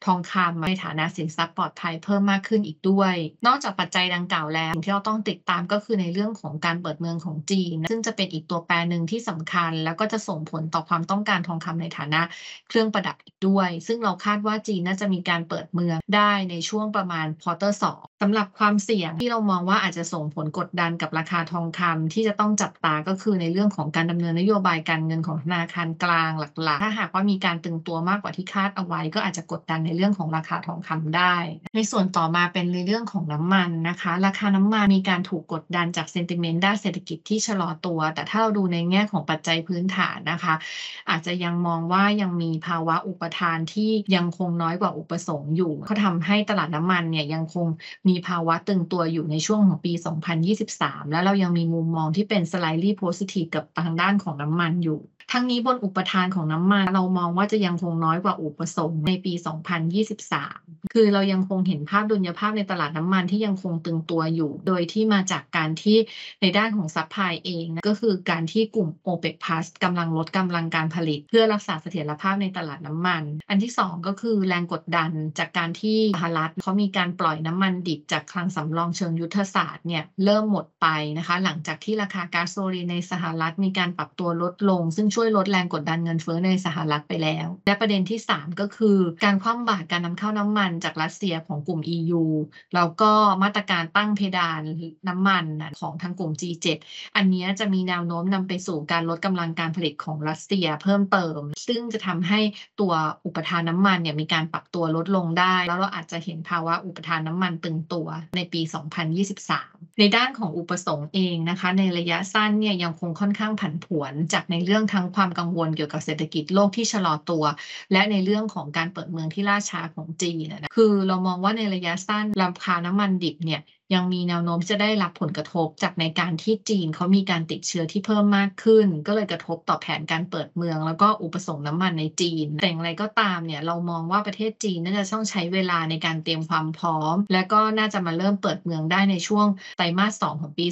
ทองคำในฐานะสินทรัพย์ปลอดภัยเพิ่มมากขึ้นอีกด้วย นอกจากปัจจัยดังกล่าวแล้วที่เราต้องติดตามก็คือในเรื่องของการเปิดเมืองของจีน ซึ่งจะเป็นอีกตัวแปรหนึ่งที่สำคัญ แล้วก็จะส่งผลต่อความต้องการทองคำในฐานะเครื่องประดับอีกด้วย ซึ่งเราคาดว่าจีนน่าจะมีการเปิดเมืองได้ในช่วงประมาณ quarter สองสำหรับความเสี่ยงที่เรามองว่าอาจจะส่งผลกดดันกับราคาทองคำที่จะต้องจับตาก็คือในเรื่องของการดำเนินนโยบายการเงินของธนาคารกลางหลักๆ ถ้าหากว่ามีการตึงตัวมากกว่าที่คาดเอาไว้ ก็อาจจะกดดันในเรื่องของราคาทองคำได้ ในส่วนต่อมาเป็นในเรื่องของน้ำมันนะคะ ราคาน้ำมันมีการถูกกดดันจาก sentiment ด้านเศรษฐกิจที่ชะลอตัว แต่ถ้าเราดูในแง่ของปัจจัยพื้นฐานนะคะ อาจจะยังมองว่ายังมีภาววะอุปทานที่ยังคงน้อยกว่าอุปสงค์อยู่ก็ทำให้ตลาดน้ำมันเนี่ยยังคงมีภาวะตึงตัวอยู่ในช่วงของปี 2023 แล้วเรายังมีมุมมองที่เป็น slightly positive กับทางด้านของน้ำมันอยู่ ทั้งนี้บนอุปทานของน้ำมัน เรามองว่าจะยังคงน้อยกว่าอุปสงค์ในปี 2023 คือเรายังคงเห็นภาพดุลยภาพในตลาดน้ำมันที่ยังคงตึงตัวอยู่ โดยที่มาจากการที่ในด้านของ supply เอง ก็คือการที่กลุ่ม OPEC Plus กำลังลดกำลังการผลิต เพื่อรักษาเสถียรภาพในตลาดน้ำมัน อันที่ 2 ก็คือแรงกดดันจากการที่สหรัฐเขามีการปล่อยน้ำมันดิบจากคลังสำรองเชิงยุทธศาสตร์เนี่ยเริ่มหมดไปนะคะ หลังจากที่ราคาก๊าซโซลีในสหรัฐมีการปรับตัวลดลง ซึ่งช่วยลดแรงกดดันเงินเฟ้อในสหรัฐไปแล้ว และประเด็นที่ 3 ก็คือการคว่ำบาตรการนำเข้าน้ำมันจากรัสเซียของกลุ่ม EU แล้วก็มาตรการตั้งเพดานน้ำมันของทางกลุ่ม G7 อันนี้จะมีแนวโน้มนำไปสู่การลดกำลังการผลิตของรัสเซียเพิ่มเติม ซึ่งจะทำให้ตัวอุปทานน้ำมันเนี่ยมีการปรับตัวลดลงได้ แล้วเราอาจจะเห็นภาวะอุปทานน้ำมันตึงตัวในปี 2023 ในด้านของอุปสงค์เองนะคะ ในระยะสั้นเนี่ยยังคงค่อนข้างผันผวนจากในเรื่องทั้งความกังวลเกี่ยวกับเศรษฐกิจโลกที่ชะลอตัว และในเรื่องของการเปิดเมืองที่ล่าช้าของจีนนะคือเรามองว่าในระยะสั้นราคาน้ำมันดิบเนี่ยยังมีแนวโน้มจะได้รับผลกระทบจากในการที่จีนเขามีการติดเชื้อที่เพิ่มมากขึ้น ก็เลยกระทบต่อแผนการเปิดเมือง แล้วก็อุปสงค์น้ำมันในจีน แต่อย่างไรก็ตามเนี่ยเรามองว่าประเทศจีนน่าจะต้องใช้เวลาในการเตรียมความพร้อม และก็น่าจะมาเริ่มเปิดเมืองได้ในช่วงไตรมาส 2 ของปี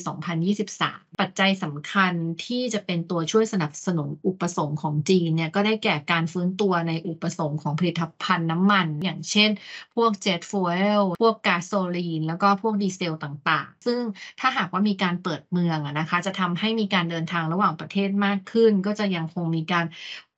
2023 ปัจจัยสำคัญที่จะเป็นตัวช่วยสนับสนุนอุปสงค์ของจีนเนี่ยก็ได้แก่การฟื้นตัวในอุปสงค์ของผลิตภัณฑ์น้ำมัน อย่างเช่น พวก jet fuel พวกก๊าซโซลีน แล้วก็พวกดีเซลต่างๆ ซึ่งถ้าหากว่ามีการเปิดเมืองนะคะ จะทำให้มีการเดินทางระหว่างประเทศมากขึ้น ก็จะยังคงมีการ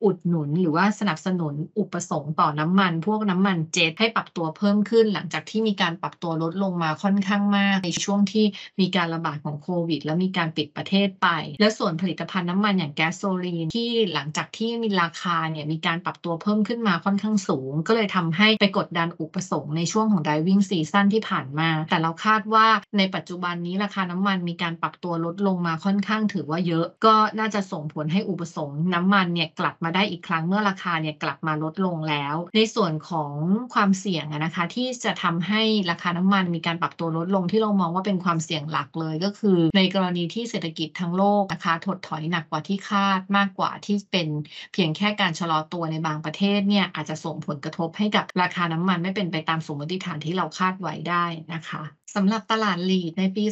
อุดหนุนหรือว่าสนับสนุนอุปสงค์ต่อน้ำมัน พวกน้ำมันเจ็ตให้ปรับตัวเพิ่มขึ้น หลังจากที่มีการปรับตัวลดลงมาค่อนข้างมาก ในช่วงที่มีการระบาดของโควิด แล้วมีการปิดประเทศไป และส่วนผลิตภัณฑ์น้ำมันอย่างแก๊สโซลีนที่หลังจากที่มีราคาเนี่ยมีการปรับตัวเพิ่มขึ้นมาค่อนข้างสูง ก็เลยทำให้ไปกดดันอุปสงค์ในช่วงของ diving season ที่ผ่านมา แต่เราคาดว่าในปัจจุบันนี้ราคาน้ำมันมีการปรับตัวลดลงมาค่อนข้างถือว่าเยอะ ก็น่าจะส่งผลให้อุปสงค์น้ำมันเนี่ยกลับมามาได้อีกครั้งเมื่อราคาเนี่ยกลับมาลดลงแล้ว ในส่วนของความเสี่ยงนะคะ ที่จะทำให้ราคาน้ำมันมีการปรับตัวลดลงที่เรามองว่าเป็นความเสี่ยงหลักเลยก็คือ ในกรณีที่เศรษฐกิจทั้งโลกนะคะถดถอยหนักกว่าที่คาดมากกว่าที่เป็นเพียงแค่การชะลอตัวในบางประเทศเนี่ยอาจจะส่งผลกระทบให้กับราคาน้ำมันไม่เป็นไปตามสมมติฐานที่เราคาดไว้ได้นะคะสำหรับตลาดลีดในปี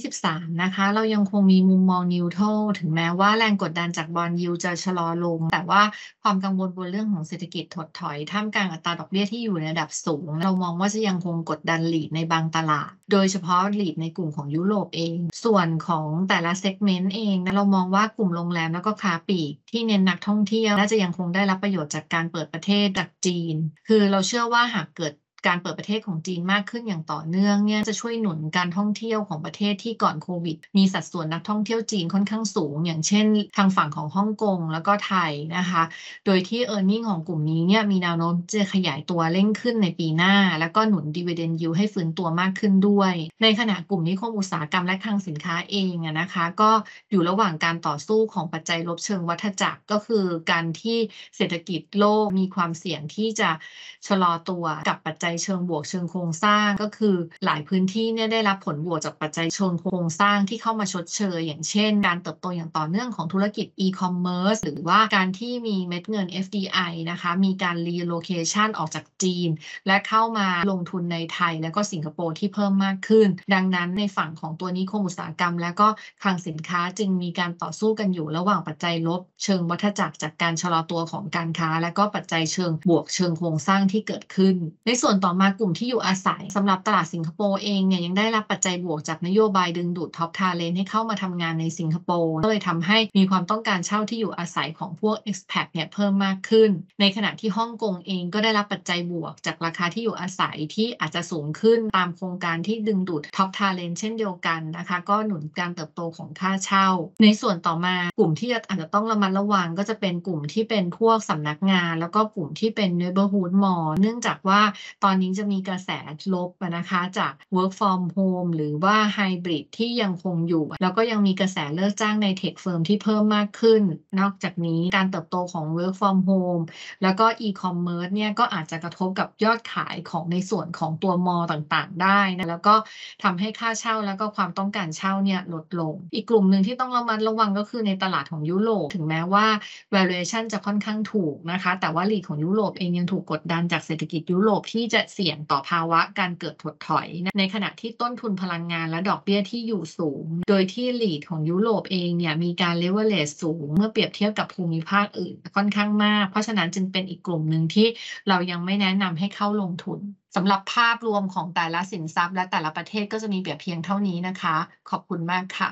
2023 นะคะ เรายังคงมีมุมมองนิวโตรถึงแม้ว่าแรงกดดันจากบอลยูจะชะลอลงแต่ว่าความกังวลบนเรื่องของเศรษฐกิจถดถอย ท่ามกลางอัตราดอกเบี้ยที่อยู่ในระดับสูง เรามองว่าจะยังคงกดดันหลีดในบางตลาด โดยเฉพาะหลีดในกลุ่มของยุโรปเอง ส่วนของแต่ละเซกเมนต์เองเรามองว่ากลุ่มโรงแรมแล้วก็ค้าปลีกที่เน้นนักท่องเที่ยวน่าจะยังคงได้รับประโยชน์จากการเปิดประเทศจากจีน คือเราเชื่อว่าหากเกิด การเปิดประเทศของจีนมากขึ้นอย่างต่อเนื่องเนี่ยจะช่วยหนุนการท่องเที่ยวของประเทศที่ก่อนโควิด มีสัดส่วนนักท่องเที่ยวจีนค่อนข้างสูง อย่างเช่น ทางฝั่งของฮ่องกงแล้วก็ไทยนะคะ โดยที่ e a r n i n g ของกลุ่มนี้เนี่ยมีแนวโน้มจะขยายตัวเร่งขึ้นในปีหน้า แล้วก็หนุน dividend yield ให้ฟื้นตัวมากขึ้นด้วย ในขณะกลุ่มนิคมอุตสาหกรรมและคลังสินค้าเองนะคะ ก็อยู่ระหว่างการต่อสู้ของปัจจัยลบเชิงวัฏจักรก็คือการที่เศรษฐกิจโลกมีความเสี่ยงที่จะชะลอตัวกับปัจจัยเชิงบวกเชิงโครงสร้างก็คือหลายพื้นที่เนี่ยได้รับผลบวกจากปัจจัยเชิงโครงสร้างที่เข้ามาชดเชย อย่างเช่น การเติบโตอย่างต่อเนื่องของธุรกิจอีคอมเมิร์ซหรือว่าการที่มีเม็ดเงิน FDI นะคะมีการ relocation ออกจากจีน และเข้ามาลงทุนในไทยและก็สิงคโปร์ที่เพิ่มมากขึ้น ดังนั้นในฝั่งของตัวนิคมอุตสาหกรรม และก็คลังสินค้าจึงมีการต่อสู้กันอยู่ระหว่างปัจจัยลบ เชิงวัฏจักรจากการชะลอตัวของการค้า และก็ปัจจัยเชิงบวกเชิงโครงสร้างที่เกิดขึ้น ในส่วนต่อมากลุ่มที่อยู่อาศัยสำหรับตลาดสิงคโปร์เองเนี่ยยังได้รับปัจจัยบวกจากนโยบายดึงดูด top talent ให้เข้ามาทำงานในสิงคโปร์ก็เลยทำให้มีความต้องการเช่าที่อยู่อาศัยของพวก expat เนี่ยเพิ่มมากขึ้น ในขณะที่ฮ่องกงเองก็ได้รับปัจจัยบวกจากราคาที่อยู่อาศัยที่อาจจะสูงขึ้นตามโครงการที่ดึงดูด top talent เช่นเดียวกันนะคะ ก็หนุนการเติบโตของค่าเช่า ในส่วนต่อมากลุ่มที่อาจจะต้องระมัดระวังก็จะเป็นกลุ่มที่เป็นพวกสำนักงาน แล้วก็กลุ่มที่เป็น neighborhood mall เนื่องจากว่าตอนนี้จะมีกระแสลบนะคะจาก work from home หรือว่า hybrid ที่ยังคงอยู่ แล้วก็ยังมีกระแสเลิกจ้างใน tech firm ที่เพิ่มมากขึ้น นอกจากนี้การเติบโตของ work from home แล้วก็ e-commerce เนี่ยก็อาจจะกระทบกับยอดขายของในส่วนของตัวมอต่างๆ ได้นะแล้วก็ทำให้ค่าเช่าแล้วก็ความต้องการเช่าเนี่ยลดลง อีกกลุ่มหนึ่งที่ต้องระมัดระวังก็คือในตลาดของยุโรปถึงแม้ว่า valuation จะค่อนข้างถูกนะคะ แต่ว่าลีดของยุโรปเองยังถูกกดดันจากเศรษฐกิจยุโรปที่จะเสี่ยงต่อภาวะการเกิดถดถอย ในขณะที่ต้นทุนพลังงานและดอกเบี้ยที่อยู่สูง โดยที่ลีดของยุโรปเองเนี่ยมีการเลเวลเลสสูง เมื่อเปรียบเทียบกับภูมิภาคอื่นค่อนข้างมาก เพราะฉะนั้นจึงเป็นอีกกลุ่มหนึ่งที่เรายังไม่แนะนำให้เข้าลงทุนสำหรับภาพรวมของแต่ละสินทรัพย์ และแต่ละประเทศก็จะมีเปรียบเพียงเท่านี้นะคะ ขอบคุณมากค่ะ